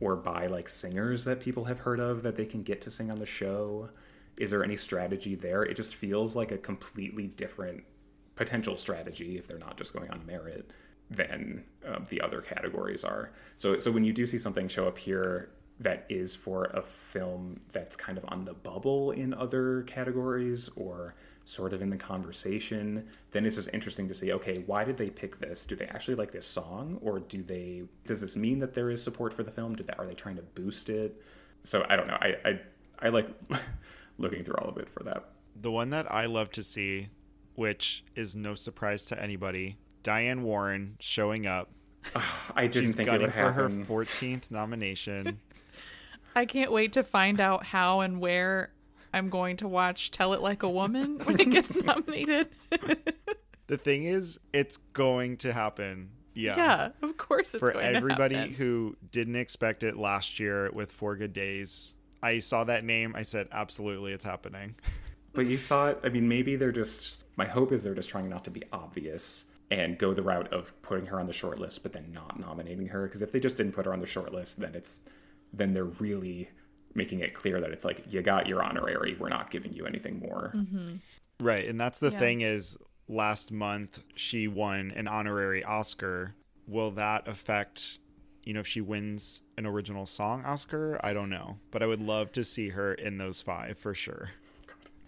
or by like singers that people have heard of that they can get to sing on the show is there any strategy there it just feels like a completely different potential strategy if they're not just going on merit than um, the other categories are so so when you do see something show up here that is for a film that's kind of on the bubble in other categories or sort of in the conversation, then it's just interesting to see okay, why did they pick this? Do they actually like this song, or do they? Does this mean that there is support for the film? Do they, are they trying to boost it? So I don't know. I I, I like <laughs> looking through all of it for that. The one that I love to see, which is no surprise to anybody, Diane Warren showing up. <sighs> I didn't She's think it gunning would for her 14th nomination. <laughs> I can't wait to find out how and where I'm going to watch Tell It Like a Woman <laughs> when it gets <laughs> nominated. the thing is, it's going to happen. Yeah. yeah, of course it's For going everybody to happen. who didn't expect it last year with Four Good Days, I saw that name. I said, absolutely, it's happening. But you thought, I mean, maybe they're just. My hope is they're just trying not to be obvious and go the route of putting her on the short list, but then not nominating her. Because if they just didn't put her on the short list, then it's then they're really making it clear that it's like you got your honorary. We're not giving you anything more. Mm-hmm. Right. And that's the Yeah. thing is last month she won an honorary Oscar. Will that affect you know if she wins an original song Oscar? I don't know. But I would love to see her in those 5 for sure.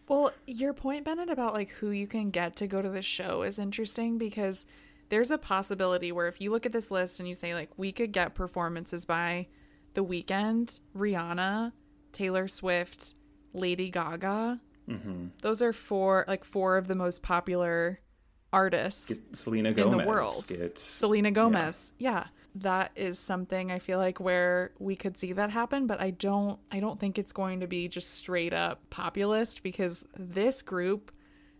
Well, your point, Bennett, about like who you can get to go to the show is interesting because there's a possibility where if you look at this list and you say like we could get performances by The Weeknd, Rihanna, Taylor Swift, Lady Gaga. Mm-hmm. Those are four like four of the most popular artists. Get Selena the Gomez. world. Get Selena Gomez. Yeah. That is something I feel like where we could see that happen, but I don't I don't think it's going to be just straight up populist because this group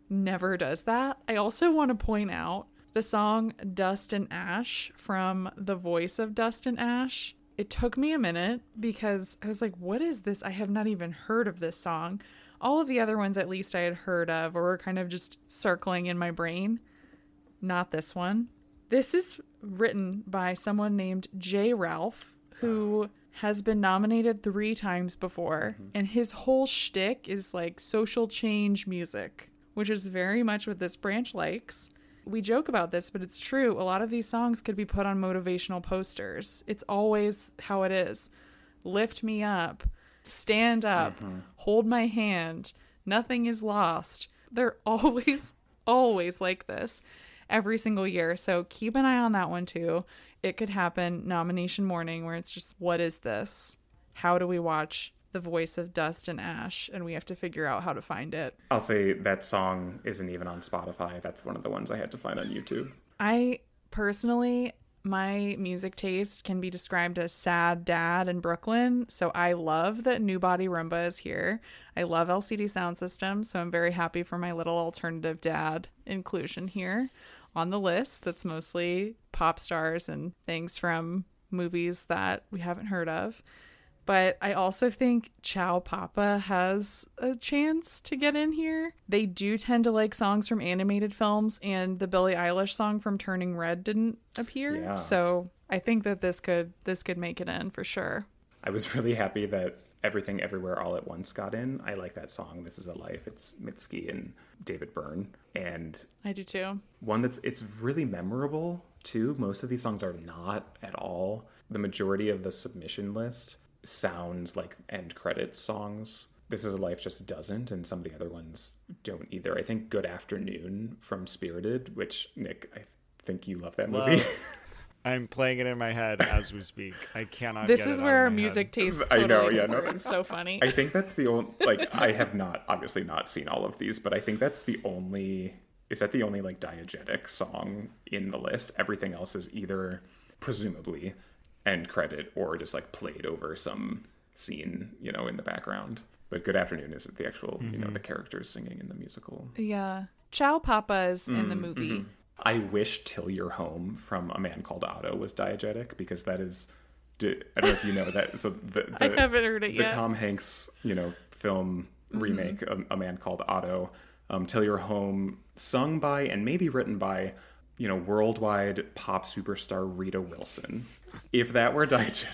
never does that. I also want to point out the song Dust and Ash from the voice of Dust and Ash. It took me a minute because I was like, what is this? I have not even heard of this song. All of the other ones, at least, I had heard of or were kind of just circling in my brain. Not this one. This is written by someone named J. Ralph, who has been nominated three times before, mm-hmm. and his whole shtick is like social change music, which is very much what this branch likes. We joke about this, but it's true. A lot of these songs could be put on motivational posters. It's always how it is. Lift me up, stand up, mm-hmm. hold my hand, nothing is lost. They're <laughs> always, always like this every single year. So keep an eye on that one too. It could happen nomination morning where it's just, what is this? How do we watch the voice of Dust and Ash? And we have to figure out how to find it. I'll say that song isn't even on Spotify. That's one of the ones I had to find on YouTube. I personally, my music taste can be described as sad dad in Brooklyn. So I love that New Body Rhumba is here. I love LCD Soundsystem. So I'm very happy for my little alternative dad inclusion here. On the list that's mostly pop stars and things from movies that we haven't heard of. But I also think Ciao Papa has a chance to get in here. They do tend to like songs from animated films, and the Billie Eilish song from Turning Red didn't appear. Yeah. So I think that this could this could make it in for sure. I was <laughs> really happy that Everything Everywhere All at Once got in. I like that song. This is a Life. It's Mitski and David Byrne. And I do too. one that's it's really memorable too. Most of these songs are not at all. The majority of the submission list sounds like end credits songs. This is a Life just doesn't, and some of the other ones don't either. I think Good Afternoon from Spirited, which Nick, I think you love that movie. Love. <laughs> I'm playing it in my head as we speak. I cannot. This get is it out where of our music head. taste I know, yeah, no. It's so funny. I think that's the only like <laughs> I have not obviously not seen all of these, but I think that's the only is that the only like diegetic song in the list. Everything else is either presumably end credit or just like played over some scene, you know, in the background. But Good Afternoon is the actual, you know, the characters singing in the musical. yeah. Ciao Papa is in Mm, the movie. mm-hmm. I wish Till You're Home from A Man Called Otto was diegetic because that is I don't know if you know that. So the, <laughs> the I haven't heard it the yet. Tom Hanks, you know, film remake, a, a Man Called Otto, um, Till You're Home, sung by and maybe written by, you know, worldwide pop superstar Rita Wilson. If that were <laughs> diegetic,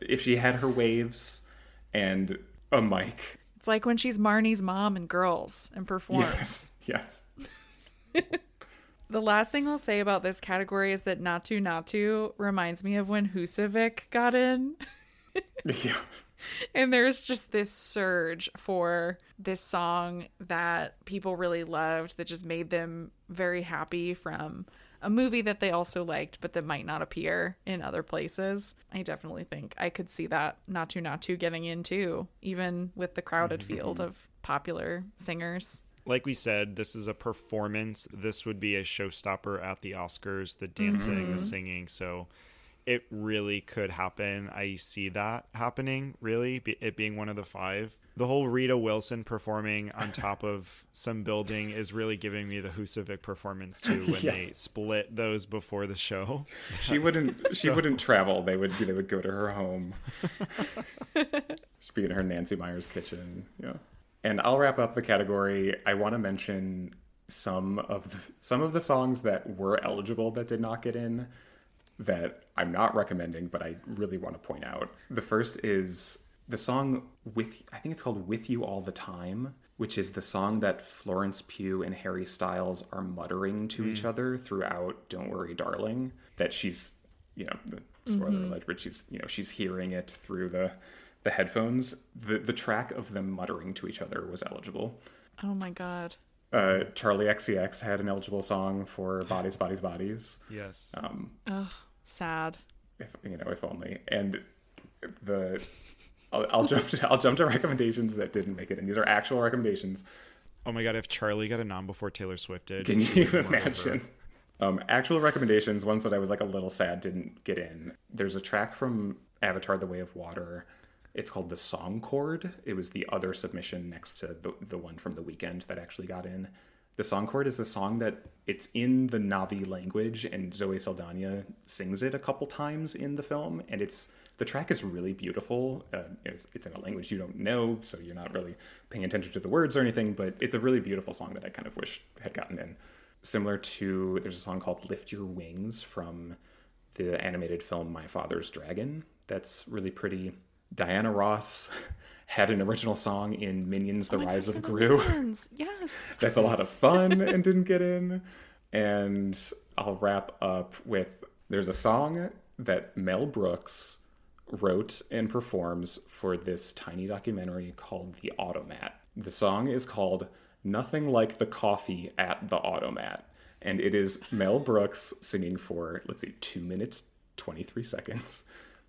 if she had her waves and a mic, It's like when she's Marnie's mom in Girls and performs. <laughs> yes, The last thing I'll say about this category is that Naatu Naatu reminds me of when Husavik got in. <laughs> yeah, And there's just this surge for this song that people really loved that just made them very happy from a movie that they also liked but that might not appear in other places. I definitely think I could see that Naatu Naatu getting in too, even with the crowded mm-hmm. field of popular singers. Like we said, this is a performance. This would be a showstopper at the Oscars, the dancing, the mm-hmm. singing. So it really could happen. I see that happening, really, it being one of the five. The whole Rita Wilson performing on top of some building is really giving me the Husavik performance too when they split those before the show. she wouldn't. She <laughs> wouldn't travel. They would. They would go to her home. <laughs> Just be in her Nancy Meyers kitchen. Yeah. And I'll wrap up the category. I want to mention some of the, some of the songs that were eligible that did not get in that I'm not recommending, but I really want to point out. The first is the song with I think it's called "With You All the Time," which is the song that Florence Pugh and Harry Styles are muttering to each mm. other throughout "Don't Worry, Darling." That she's, you know, the spoiler mm-hmm. alert, but she's, you know, she's hearing it through the the headphones. The the track of them muttering to each other was eligible. Oh my god. Uh, Charli XCX had an eligible song for "Bodies, Bodies, Bodies." Yes. Um, Ugh, sad. if you know if only and the I'll, I'll <laughs> jump to I'll jump to recommendations that didn't make it and these are actual recommendations oh my God, if Charli got a nom before Taylor Swift did, can you would run over. imagine um, actual recommendations ones that I was like a little sad didn't get in there's a track from Avatar the Way of Water it's called the Song Cord it was the other submission next to the, the one from the Weeknd that actually got in the song cord is the song that it's in the Na'vi language, and Zoe Saldana sings it a couple times in the film, and it's the track is really beautiful. Uh, it's, it's in a language you don't know, so you're not really paying attention to the words or anything, but it's a really beautiful song that I kind of wish had gotten in. Similar to there's a song called "Lift Your Wings" from the animated film My Father's Dragon. That's really pretty. Diana Ross <laughs> had an original song in Minions: The Rise of Gru. Friends, <laughs> Yes. That's a lot of fun and didn't get in. And I'll wrap up with there's a song that Mel Brooks wrote and performs for this tiny documentary called The Automat. The song is called Nothing Like the Coffee at the Automat. And it is Mel Brooks singing for, let's see, two minutes, 23 seconds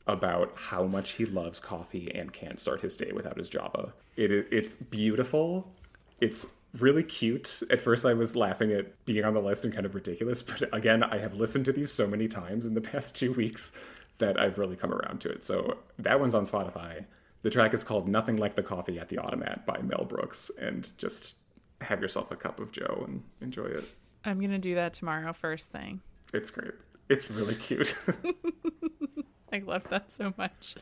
about how much he loves coffee and can't start his day without his Java. It is, it's beautiful. It's really cute. At first, I was laughing at being on the list and kind of ridiculous, but again, I have listened to these so many times in the <laughs> past two weeks that I've really come around to it. So that one's on Spotify. The track is called Nothing Like the Coffee at the Automat by Mel Brooks, and just have yourself a cup of Joe and enjoy it. I'm gonna do that tomorrow first thing. It's great. It's really cute. <laughs> <laughs> <laughs> I love that so much.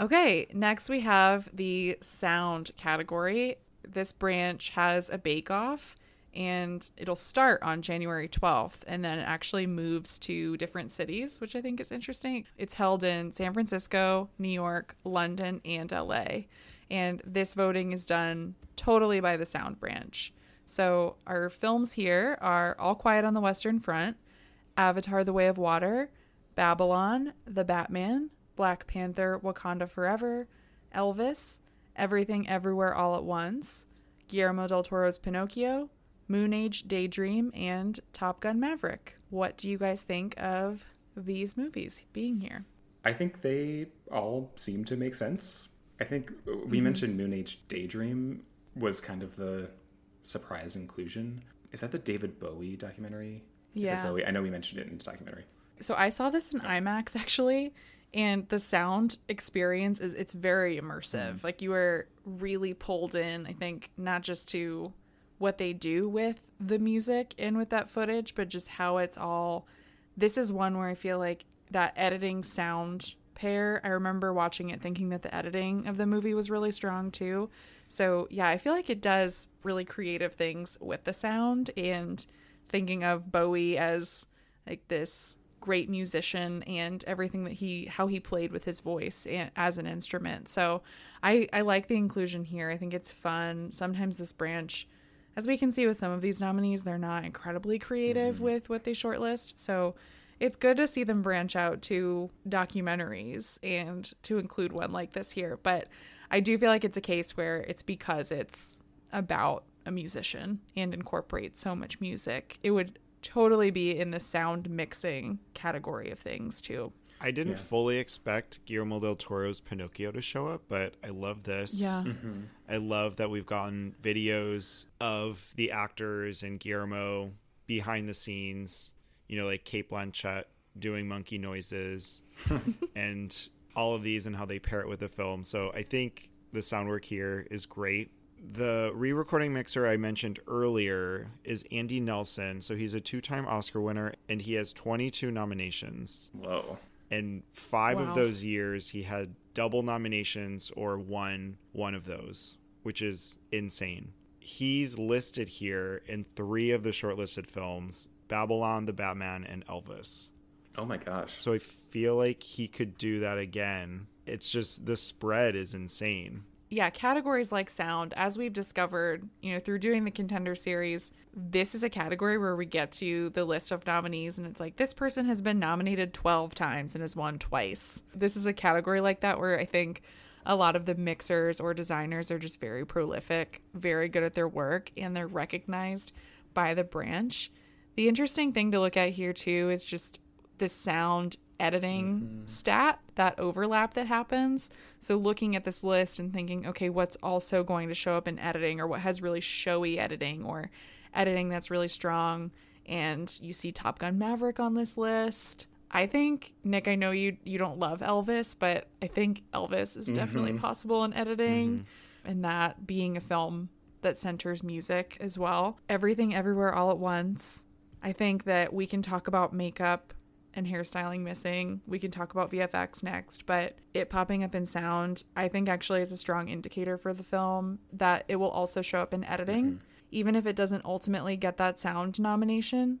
Okay, next we have the sound category. This branch has a bake off and it'll start on January 12th and then it actually moves to different cities, which I think is interesting. It's held in San Francisco, New York, London, and LA. And this voting is done totally by the sound branch. So our films here are All Quiet on the Western Front, Avatar The Way of Water, Babylon, The Batman, Black Panther, Wakanda Forever, Elvis, Everything Everywhere All at Once, Guillermo del Toro's Pinocchio, Moon Age Daydream, and Top Gun Maverick. What do you guys think of these movies being here? I think they all seem to make sense. I think we Mm-hmm. mentioned Moon Age Daydream was kind of the surprise inclusion. Is that the David Bowie documentary? Yeah. Bowie? I know we mentioned it in the documentary. So I saw this in IMAX <laughs> actually, and the sound experience is it's very immersive. Mm-hmm. Like you are really pulled in, I think, not just to what they do with the music and with that footage, but just how it's all this is one where I feel like that editing sound pair, I remember watching it thinking that the editing of the movie was really strong too. So, yeah, I feel like it does really creative things with the sound and thinking of Bowie as like this great musician and everything that he how he played with his voice and, as an instrument. So, I I like the inclusion here. I think it's fun. Sometimes this branch as we can see with some of these nominees, they're not incredibly creative mm. with what they shortlist. So it's good to see them branch out to documentaries and to include one like this here. But I do feel like it's a case where it's because it's about a musician and incorporates so much music. It would totally be in the sound mixing category of things too. I didn't Yeah. fully expect Guillermo del Toro's Pinocchio to show up, but I love this. Yeah. Mm-hmm. I love that we've gotten videos of the actors and Guillermo behind the scenes, you know, like Cate Blanchett doing monkey noises <laughs> and all of these and how they pair it with the film. So I think the sound work here is great. The re recording mixer I mentioned earlier is Andy Nelson. So he's a two time Oscar winner and he has 22 nominations. Whoa. And five Wow. of those years, he had double nominations or won one of those, which is insane. He's listed here in three of the shortlisted films Babylon, The Batman, and Elvis. Oh my gosh. So I feel like he could do that again. It's just the spread is insane. Yeah, categories like sound, as we've discovered, you know, through doing the contender series, this is a category where we get to the list of nominees and it's like this person has been nominated 12 times and has won twice. This is a category like that where I think a lot of the mixers or designers are just very prolific, very good at their work, and they're recognized by the branch. The interesting thing to look at here too is just the sound editing mm-hmm. stat, that overlap that happens. So looking at this list and thinking, okay, what's also going to show up in editing or what has really showy editing or editing that's really strong and you see Top Gun Maverick on this list. I think Nick, I know you you don't love Elvis, but I think Elvis is definitely mm-hmm. possible in editing mm-hmm. and that being a film that centers music as well. Everything everywhere all at once. I think that we can talk about makeup and hairstyling missing. We can talk about VFX next, but it popping up in sound, I think actually is a strong indicator for the film that it will also show up in editing. Mm-hmm. Even if it doesn't ultimately get that sound nomination,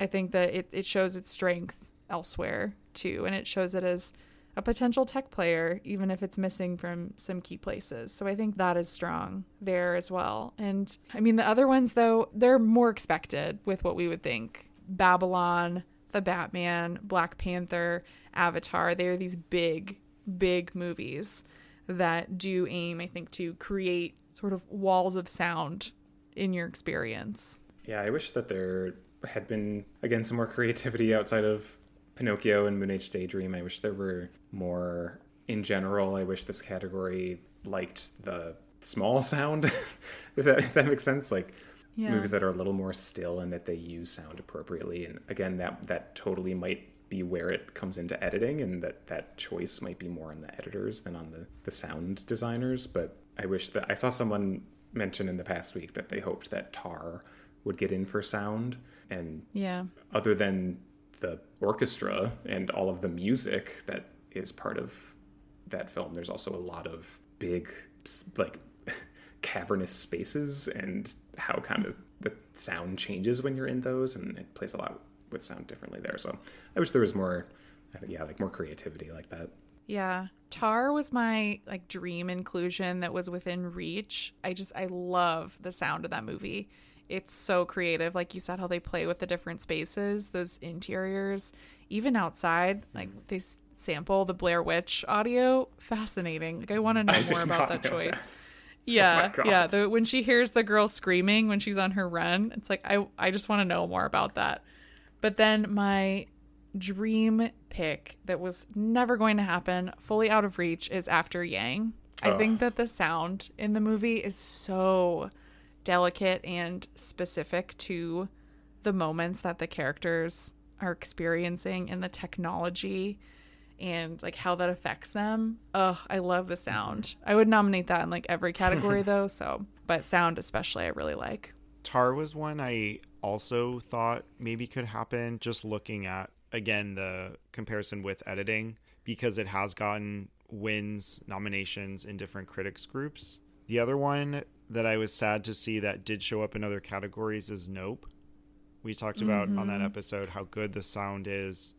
I think that it, it shows its strength elsewhere too. And it shows it as a potential tech player, even if it's missing from some key places. So I think that is strong there as well. And I mean, the other ones, though, they're more expected with what we would think Babylon, The Batman, Black Panther, Avatar. They are these big, big movies that do aim, I think, to create sort of walls of sound in your experience. Yeah, I wish that there had been again some more creativity outside of Pinocchio and Moon Age Daydream. I wish there were more in general. I wish this category liked the small <laughs> sound, if that if that makes sense. Like Yeah. movies that are a little more still and that they use sound appropriately. And again, that that totally might be where it comes into editing, and that that choice might be more on the editors than on the the sound designers. But I wish that I saw someone mention in the past week that they hoped that Tar would get in for sound. And Yeah. other than the orchestra and all of the music that is part of that film, there's also a lot of big, like, cavernous spaces and how kind of the sound changes when you're in those. And it plays a lot with sound differently there. So I wish there was more, yeah, like more creativity like that. Yeah. Tar was my like dream inclusion that was within reach. I just I love the sound of that movie. It's so creative. Like you said how they play with the different spaces, those interiors, even outside, mm-hmm. like they s- sample the Blair Witch audio. Fascinating. Like I want to <laughs> know more about that choice. that. Oh yeah, God. yeah. The, when she hears the girl screaming when she's on her run, it's like I I just want to know more about that. But then my dream pick that was never going to happen, fully out of reach, is After Yang. I think that the sound in the movie is so delicate and specific to the moments that the characters are experiencing and the technology and like how that affects them. Ugh, I love the sound. I would nominate that in like every category <laughs> though, so but sound especially I really like. Tar was one I also thought maybe could happen just looking at again the comparison with editing because it has gotten wins nominations in different critics groups. The other one that I was sad to see that did show up in other categories is Nope. We talked about on that mm-hmm. episode how good the sound is,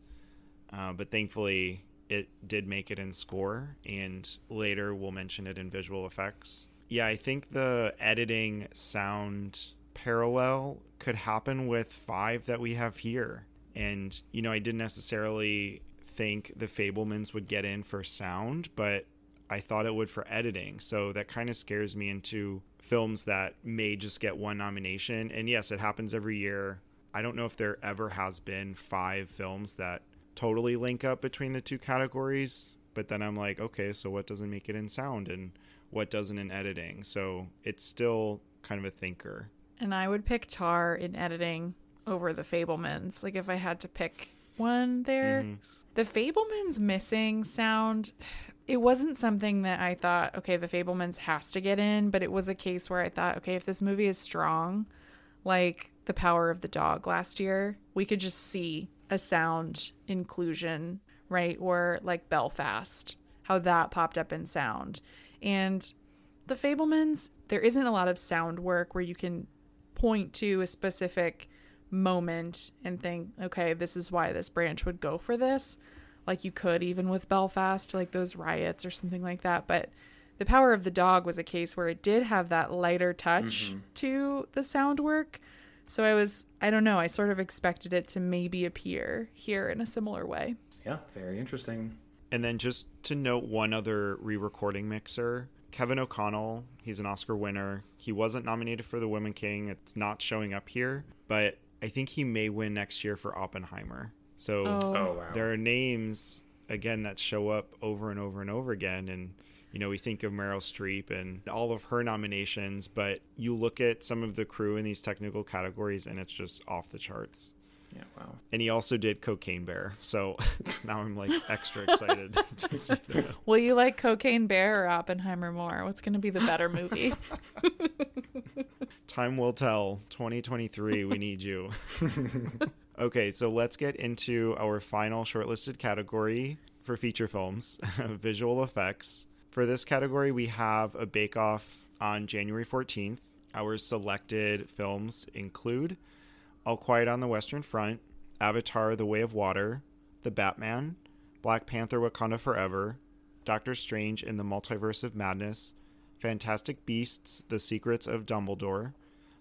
uh, but thankfully it did make it in score, and later we'll mention it in visual effects. Yeah, I think the editing sound parallel could happen with five that we have here. And, you know, I didn't necessarily think the Fabelmans would get in for sound, but I thought it would for editing. So that kind of scares me into films that may just get one nomination. And yes, it happens every year. I don't know if there ever has been five films that totally link up between the two categories. But then I'm like, okay, so what doesn't make it in sound and what doesn't in editing? So it's still kind of a thinker. And I would pick Tar in editing over the Fabelmans. Like if I had to pick one there. Mm-hmm. The Fabelmans missing sound, it wasn't something that I thought, okay, the Fabelmans has to get in, but it was a case where I thought, okay, if this movie is strong, like The Power of the Dog last year, we could just see a sound inclusion, right? Or like Belfast, how that popped up in sound. And the Fabelmans, there isn't a lot of sound work where you can point to a specific moment and think, okay, this is why this branch would go for this. Like you could even with Belfast, like those riots or something like that. But the power of the dog was a case where it did have that lighter touch mm-hmm. to the sound work. So I was, I don't know, I sort of expected it to maybe appear here in a similar way. Yeah, very interesting. And then just to note one other re-recording mixer, Kevin O'Connell, he's an Oscar winner. He wasn't nominated for the Women King. It's not showing up here, but I think he may win next year for Oppenheimer. So Oh. Oh, wow. there are names again that show up over and over and over again and you know we think of Meryl Streep and all of her nominations but you look at some of the crew in these technical categories and it's just off the charts Yeah, wow. and he also did Cocaine Bear so <laughs> now I'm like extra excited <laughs> to see <laughs> that. Will you like Cocaine Bear or Oppenheimer more? What's going to be the better movie? Time will tell. 2023, we need you. okay, so let's get into our final shortlisted category for feature films visual effects. For this category, we have a bake off on January 14th. Our selected films include All Quiet on the Western Front, Avatar The Way of Water, The Batman, Black Panther Wakanda Forever, Doctor Strange in the Multiverse of Madness, Fantastic Beasts The Secrets of Dumbledore,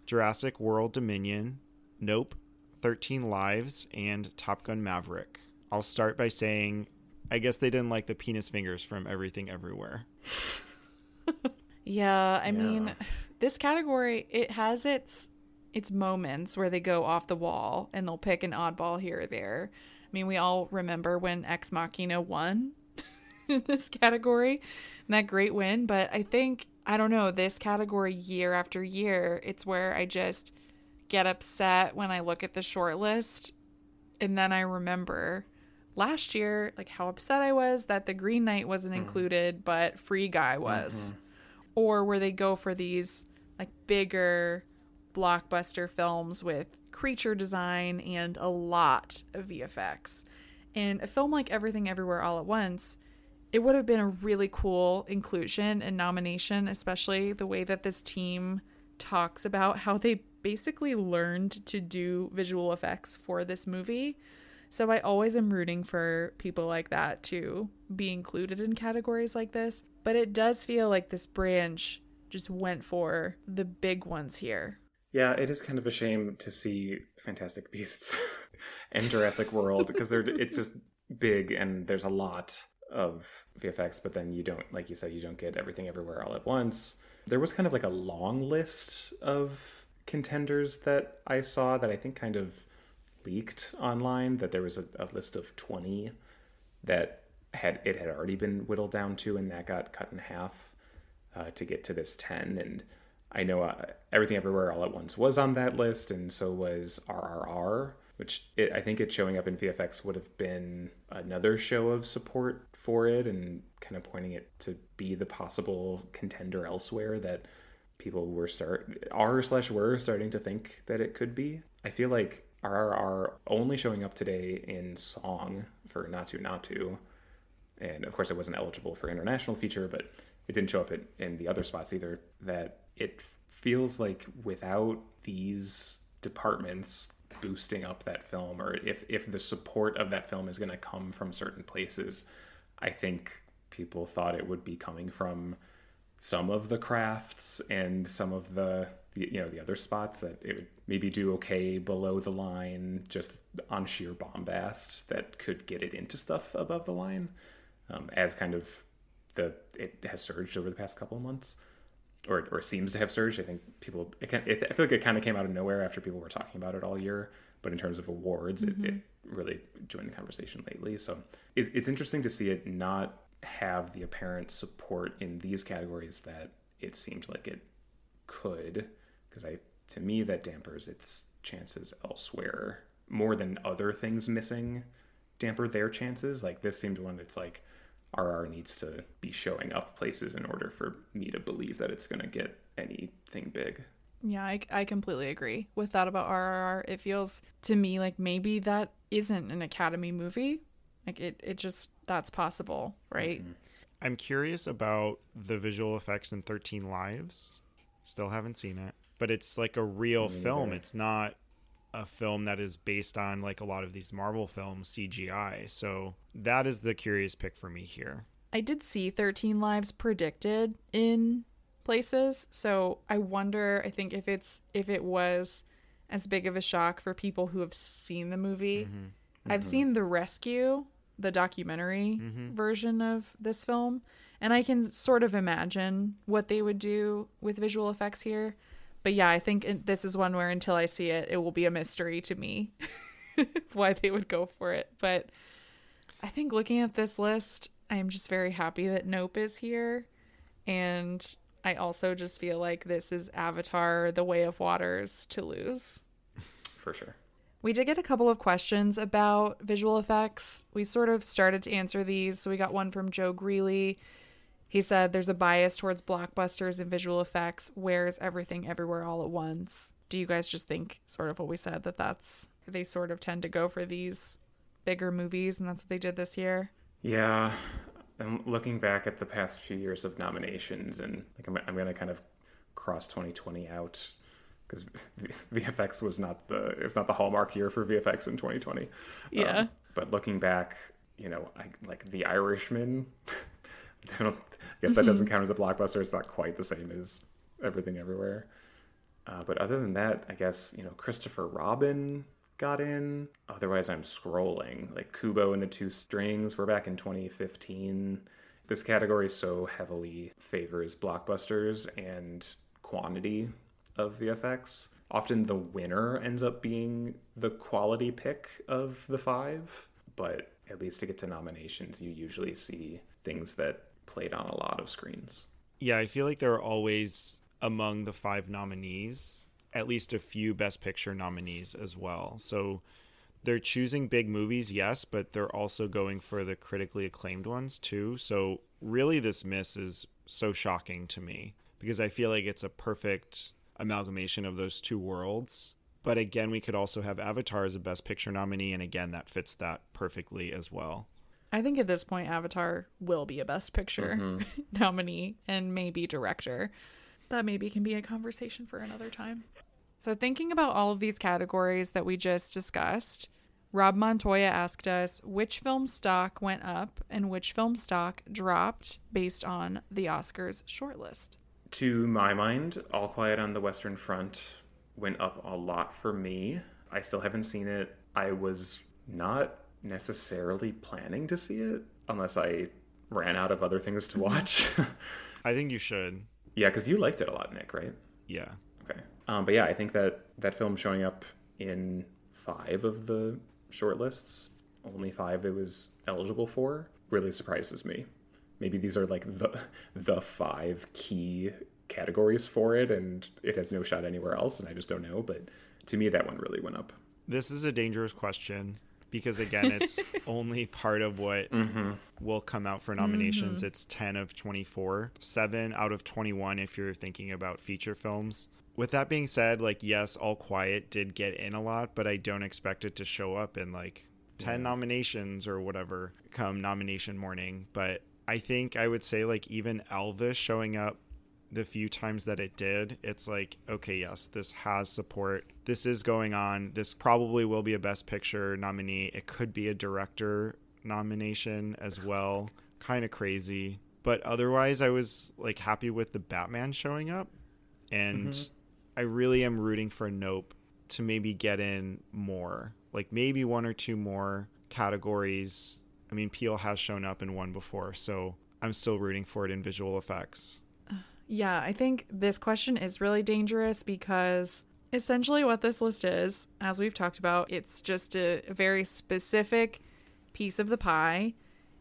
Jurassic World Dominion, Nope, 13 Lives, and Top Gun Maverick. I'll start by saying I guess they didn't like the penis fingers from Everything Everywhere. Yeah, I Yeah. mean, this category it has its its moments where they go off the wall and they'll pick an oddball here or there. I mean, we all remember when Ex Machina won <laughs> in this category, and that great win. But I think I don't know this category year after year. It's where I just get upset when I look at the short list, and then I remember last year like how upset I was that the Green Knight wasn't mm-hmm. included, but Free Guy mm-hmm. was or where they go for these like bigger blockbuster films with creature design and a lot of VFX. And a film like Everything Everywhere All at Once, it would have been a really cool inclusion and nomination, especially the way that this team talks about how they basically learned to do visual effects for this movie. So I always am rooting for people like that to be included in categories like this. But it does feel like this branch just went for the big ones here. Yeah, it is kind of a shame to see Fantastic Beasts <laughs> and Jurassic World because it's just big and there's a lot of VFX, but then you don't, like you said, you don't get everything everywhere all at once. There was kind of like a long list of contenders that I saw that I think kind of leaked online that there was a, a list of 20 that had it had already been whittled down to and that got cut in half uh, to get to this 10 and i know uh, everything everywhere all at once was on that list and so was rrr which it, i think it showing up in vfx would have been another show of support for it and kind of pointing it to be the possible contender elsewhere that people were start are slash were starting to think that it could be. I feel like RRR only showing up today in song for Naatu Naatu. And of course, it wasn't eligible for international feature, but it didn't show up in, in the other spots either. That it feels like without these departments boosting up that film, or if, if the support of that film is going to come from certain places, I think people thought it would be coming from some of the crafts and some of the you know the other spots that it would maybe do okay below the line just on sheer bombast that could get it into stuff above the line um, as kind of the it has surged over the past couple of months or, or seems to have surged i think people it can, it, i feel like it kind of came out of nowhere after people were talking about it all year but in terms of awards mm-hmm. it, it, really joined the conversation lately so it's, it's interesting to see it not have the apparent support in these categories that it seemed like it could because I to me that dampers its chances elsewhere more than other things missing damper their chances. Like this seemed one that's like RR needs to be showing up places in order for me to believe that it's going to get anything big. Yeah, I, I completely agree with that about RRR. It feels to me like maybe that isn't an Academy movie. Like it, it just, that's possible, right? Mm-hmm. I'm curious about the visual effects in 13 Lives. Still haven't seen it but it's like a real film. It's not a film that is based on like a lot of these Marvel films CGI. So that is the curious pick for me here. I did see 13 lives predicted in places, so I wonder I think if it's if it was as big of a shock for people who have seen the movie. Mm-hmm. Mm-hmm. I've seen The Rescue, the documentary mm-hmm. version of this film, and I can sort of imagine what they would do with visual effects here but yeah, I think this is one where until I see it, it will be a mystery to me <laughs> why they would go for it. But I think looking at this list, I am just very happy that Nope is here. And I also just feel like this is Avatar The Way of Waters to lose. For sure. We did get a couple of questions about visual effects. We sort of started to answer these. So we got one from Joe Greeley. He said there's a bias towards blockbusters and visual effects. Where's everything everywhere all at once? Do you guys just think sort of what we said that that's they sort of tend to go for these bigger movies and that's what they did this year? Yeah. I'm looking back at the past few years of nominations and like I'm, I'm going to kind of cross 2020 out because VFX <laughs> was not the it was not the hallmark year for VFX in 2020. Yeah. Um, but looking back, you know, I, like The Irishman <laughs> I guess that doesn't count as a blockbuster. It's not quite the same as Everything Everywhere. Uh, but other than that, I guess you know Christopher Robin got in. Otherwise, I'm scrolling. Like Kubo and the Two Strings were back in 2015. This category so heavily favors blockbusters and quantity of VFX. Often the winner ends up being the quality pick of the five, but at least to get to nominations, you usually see things that played on a lot of screens. Yeah, I feel like there are always among the five nominees at least a few Best Picture nominees as well. So they're choosing big movies, yes, but they're also going for the critically acclaimed ones too. So really, this miss is so shocking to me because I feel like it's a perfect amalgamation of those two worlds. But again, we could also have Avatar as a Best Picture nominee, and again, that fits that perfectly as well. I think at this point, Avatar will be a Best Picture mm-hmm. <laughs> nominee and maybe director. That maybe can be a conversation for another time. So, thinking about all of these categories that we just discussed, Rob Montoya asked us which film stock went up and which film stock dropped based on the Oscars shortlist. To my mind, All Quiet on the Western Front went up a lot for me. I still haven't seen it. I was not necessarily planning to see it unless I ran out of other things to watch. I think you should. yeah, because you liked it a lot, Nick, right? Yeah. Okay. Um, but yeah, I think that that film showing up in five of the shortlists, only five it was eligible for, really surprises me. Maybe these are like the the five key categories for it, and it has no shot anywhere else, and I just don't know. But to me, that one really went up. This is a dangerous question because again, it's <laughs> only part of what mm-hmm. will come out for nominations. Mm-hmm. It's 10 of 24, 7 out of 21 if you're thinking about feature films. With that being said, like yes, All Quiet did get in a lot, but I don't expect it to show up in like 10 nominations or whatever come nomination morning, but I think I would say like even Elvis showing up the few times that it did, it's like, okay, yes, this has support. This is going on. This probably will be a Best Picture nominee. It could be a director nomination as well. Kind of crazy. But otherwise, I was like happy with the Batman showing up. And mm-hmm. I really am rooting for Nope to maybe get in more. Like maybe one or two more categories. I mean, Peele has shown up in one before, so I'm still rooting for it in visual effects. <sighs> Yeah, I think this question is really dangerous because essentially what this list is, as we've talked about, it's just a very specific piece of the pie.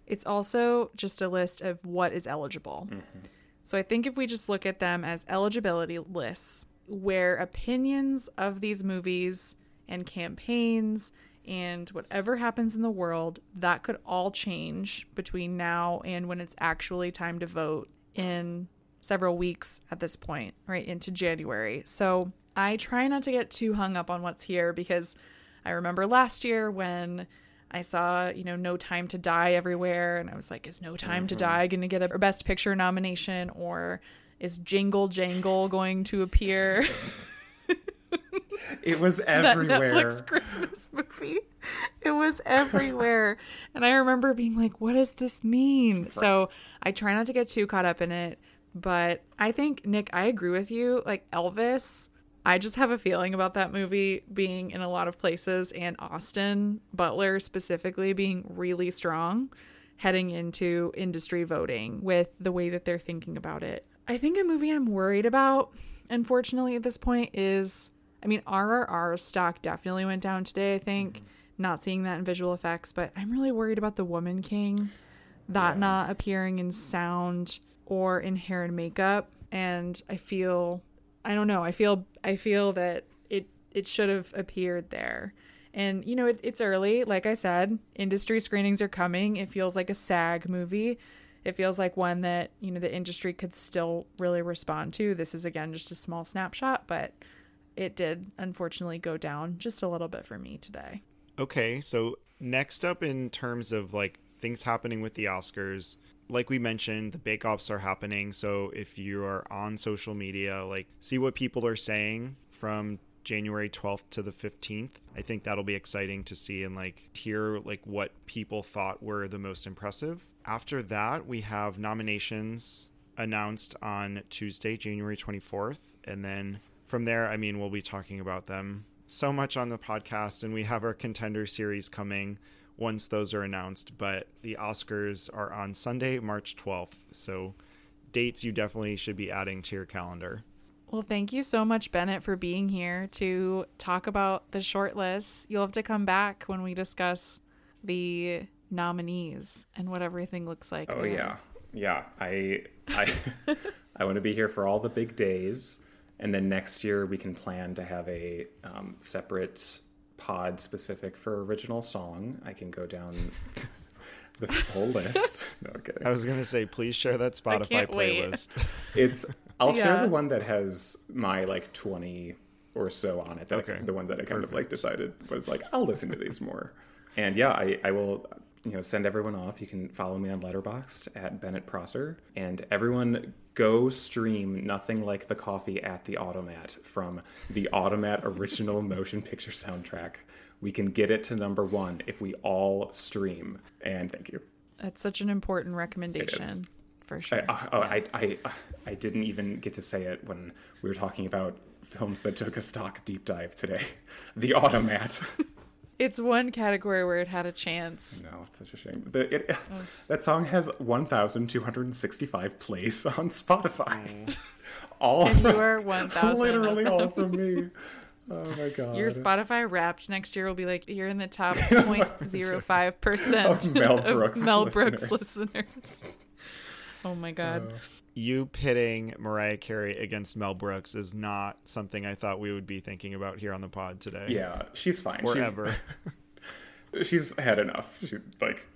It's also just a list of what is eligible. Mm-hmm. So I think if we just look at them as eligibility lists, where opinions of these movies and campaigns and whatever happens in the world, that could all change between now and when it's actually time to vote in several weeks at this point, right into January. So I try not to get too hung up on what's here because I remember last year when I saw, you know, No Time to Die everywhere, and I was like, is No Time to mm-hmm. Die going to get a Best Picture nomination, or is Jingle Jangle going to appear? <laughs> It was <laughs> everywhere. that. Netflix Christmas movie. It was everywhere. and I remember being like, what does this mean? So I try not to get too caught up in it. But I think, Nick, I agree with you. Like Elvis, I just have a feeling about that movie being in a lot of places and Austin Butler specifically being really strong heading into industry voting with the way that they're thinking about it. I think a movie I'm worried about, unfortunately, at this point is I mean, RRR stock definitely went down today, I think. Mm-hmm. Not seeing that in visual effects, but I'm really worried about The Woman King, that not appearing in sound or in hair and makeup. And I feel, I don't know, I feel, I feel that it, it should have appeared there. And, you know, it, it's early. Like I said, industry screenings are coming. It feels like a SAG movie. It feels like one that, you know, the industry could still really respond to. This is, again, just a small snapshot, but it did unfortunately go down just a little bit for me today. Okay, so next up in terms of like things happening with the Oscars, like we mentioned, the bake offs are happening. So if you are on social media, like see what people are saying from January 12th to the 15th. I think that'll be exciting to see and like hear like what people thought were the most impressive. After that, we have nominations announced on Tuesday, January 24th, and then from there, I mean, we'll be talking about them so much on the podcast, and we have our contender series coming once those are announced. But the Oscars are on Sunday, March 12th. So dates you definitely should be adding to your calendar. Well, thank you so much, Bennett, for being here to talk about the short list. You'll have to come back when we discuss the nominees and what everything looks like. Oh there. yeah, yeah. I I <laughs> I want to be here for all the big days, and then next year we can plan to have a um, separate pod specific for original song. I can go down the whole <laughs> list. No I'm kidding. I was gonna say, please share that Spotify can't wait. playlist. <laughs> It's I'll share the one that has my like 20 or so on it. That, Okay. The one that I kind of like decided was like, I'll listen to these more. And yeah, I, I will, you know, send everyone off. You can follow me on Letterboxd at Bennett Prosser. And everyone go stream Nothing Like the Coffee at the Automat from the Automat original <laughs> motion picture soundtrack. We can get it to number one if we all stream. And thank you. That's such an important recommendation for sure. I, uh, oh, Yes. I, I, I didn't even get to say it when we were talking about films that took a stock deep dive today. <laughs> The Automat. <laughs> it's one category where it had a chance. no, it's such a shame. The, it, Oh. That song has 1,265 plays <laughs> on Spotify. Mm. all And you from, are 1,000. literally all <laughs> from me. Oh my god. Your Spotify Wrapped next year will be like you're in the top <laughs> 0.05 percent Of Mel Brooks Mel Brooks listeners. listeners. Oh my uh, god. You pitting Mariah Carey against Mel Brooks is not something I thought we would be thinking about here on the pod today. yeah, she's fine. Or she's, ever. <laughs> <laughs> she's had enough. She, like,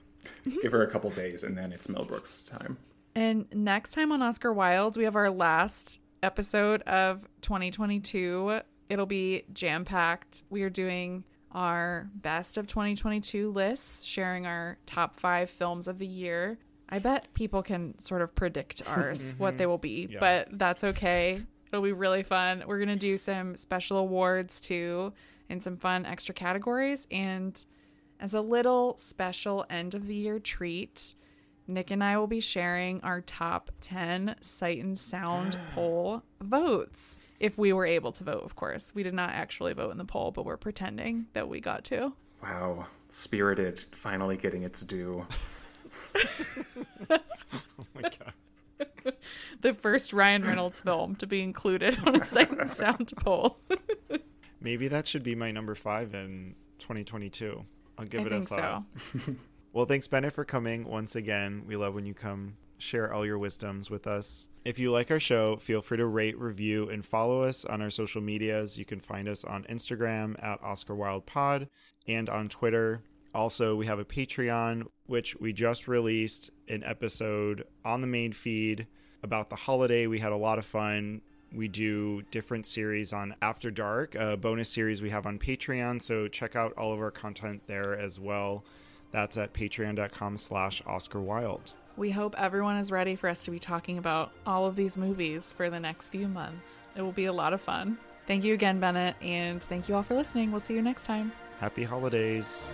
mhm. give her a couple days and then it's Mel Brooks' time. And next time on Oscar Wild, we have our last episode of 2022. It'll be jam packed. We are doing our best of 2022 lists, sharing our top five films of the year. I bet people can sort of predict <laughs> ours, what mm-hmm. they will be, Yeah. but that's okay. It'll be really fun. We're going to do some special awards too and some fun extra categories. And as a little special end of the year treat, Nick and I will be sharing our top 10 sight and sound <gasps> poll votes. If we were able to vote, of course. We did not actually vote in the poll, but we're pretending that we got to. Wow, Spirited finally getting its due. <laughs> oh my god. The first Ryan Reynolds film to be included on a sight and <laughs> sound poll. <laughs> Maybe that should be my number five in 2022. I'll give I it a thought. so. <laughs> Well, thanks, Bennett, for coming once again. We love when you come share all your wisdoms with us. If you like our show, feel free to rate, review, and follow us on our social medias. You can find us on Instagram at Oscar Wild Pod and on Twitter. Also, we have a Patreon, which we just released an episode on the main feed about the holiday. We had a lot of fun. We do different series on After Dark, a bonus series we have on Patreon. So check out all of our content there as well. That's at patreon.com slash Oscar Wild. We hope everyone is ready for us to be talking about all of these movies for the next few months. It will be a lot of fun. Thank you again, Bennett, and thank you all for listening. We'll see you next time. Happy holidays.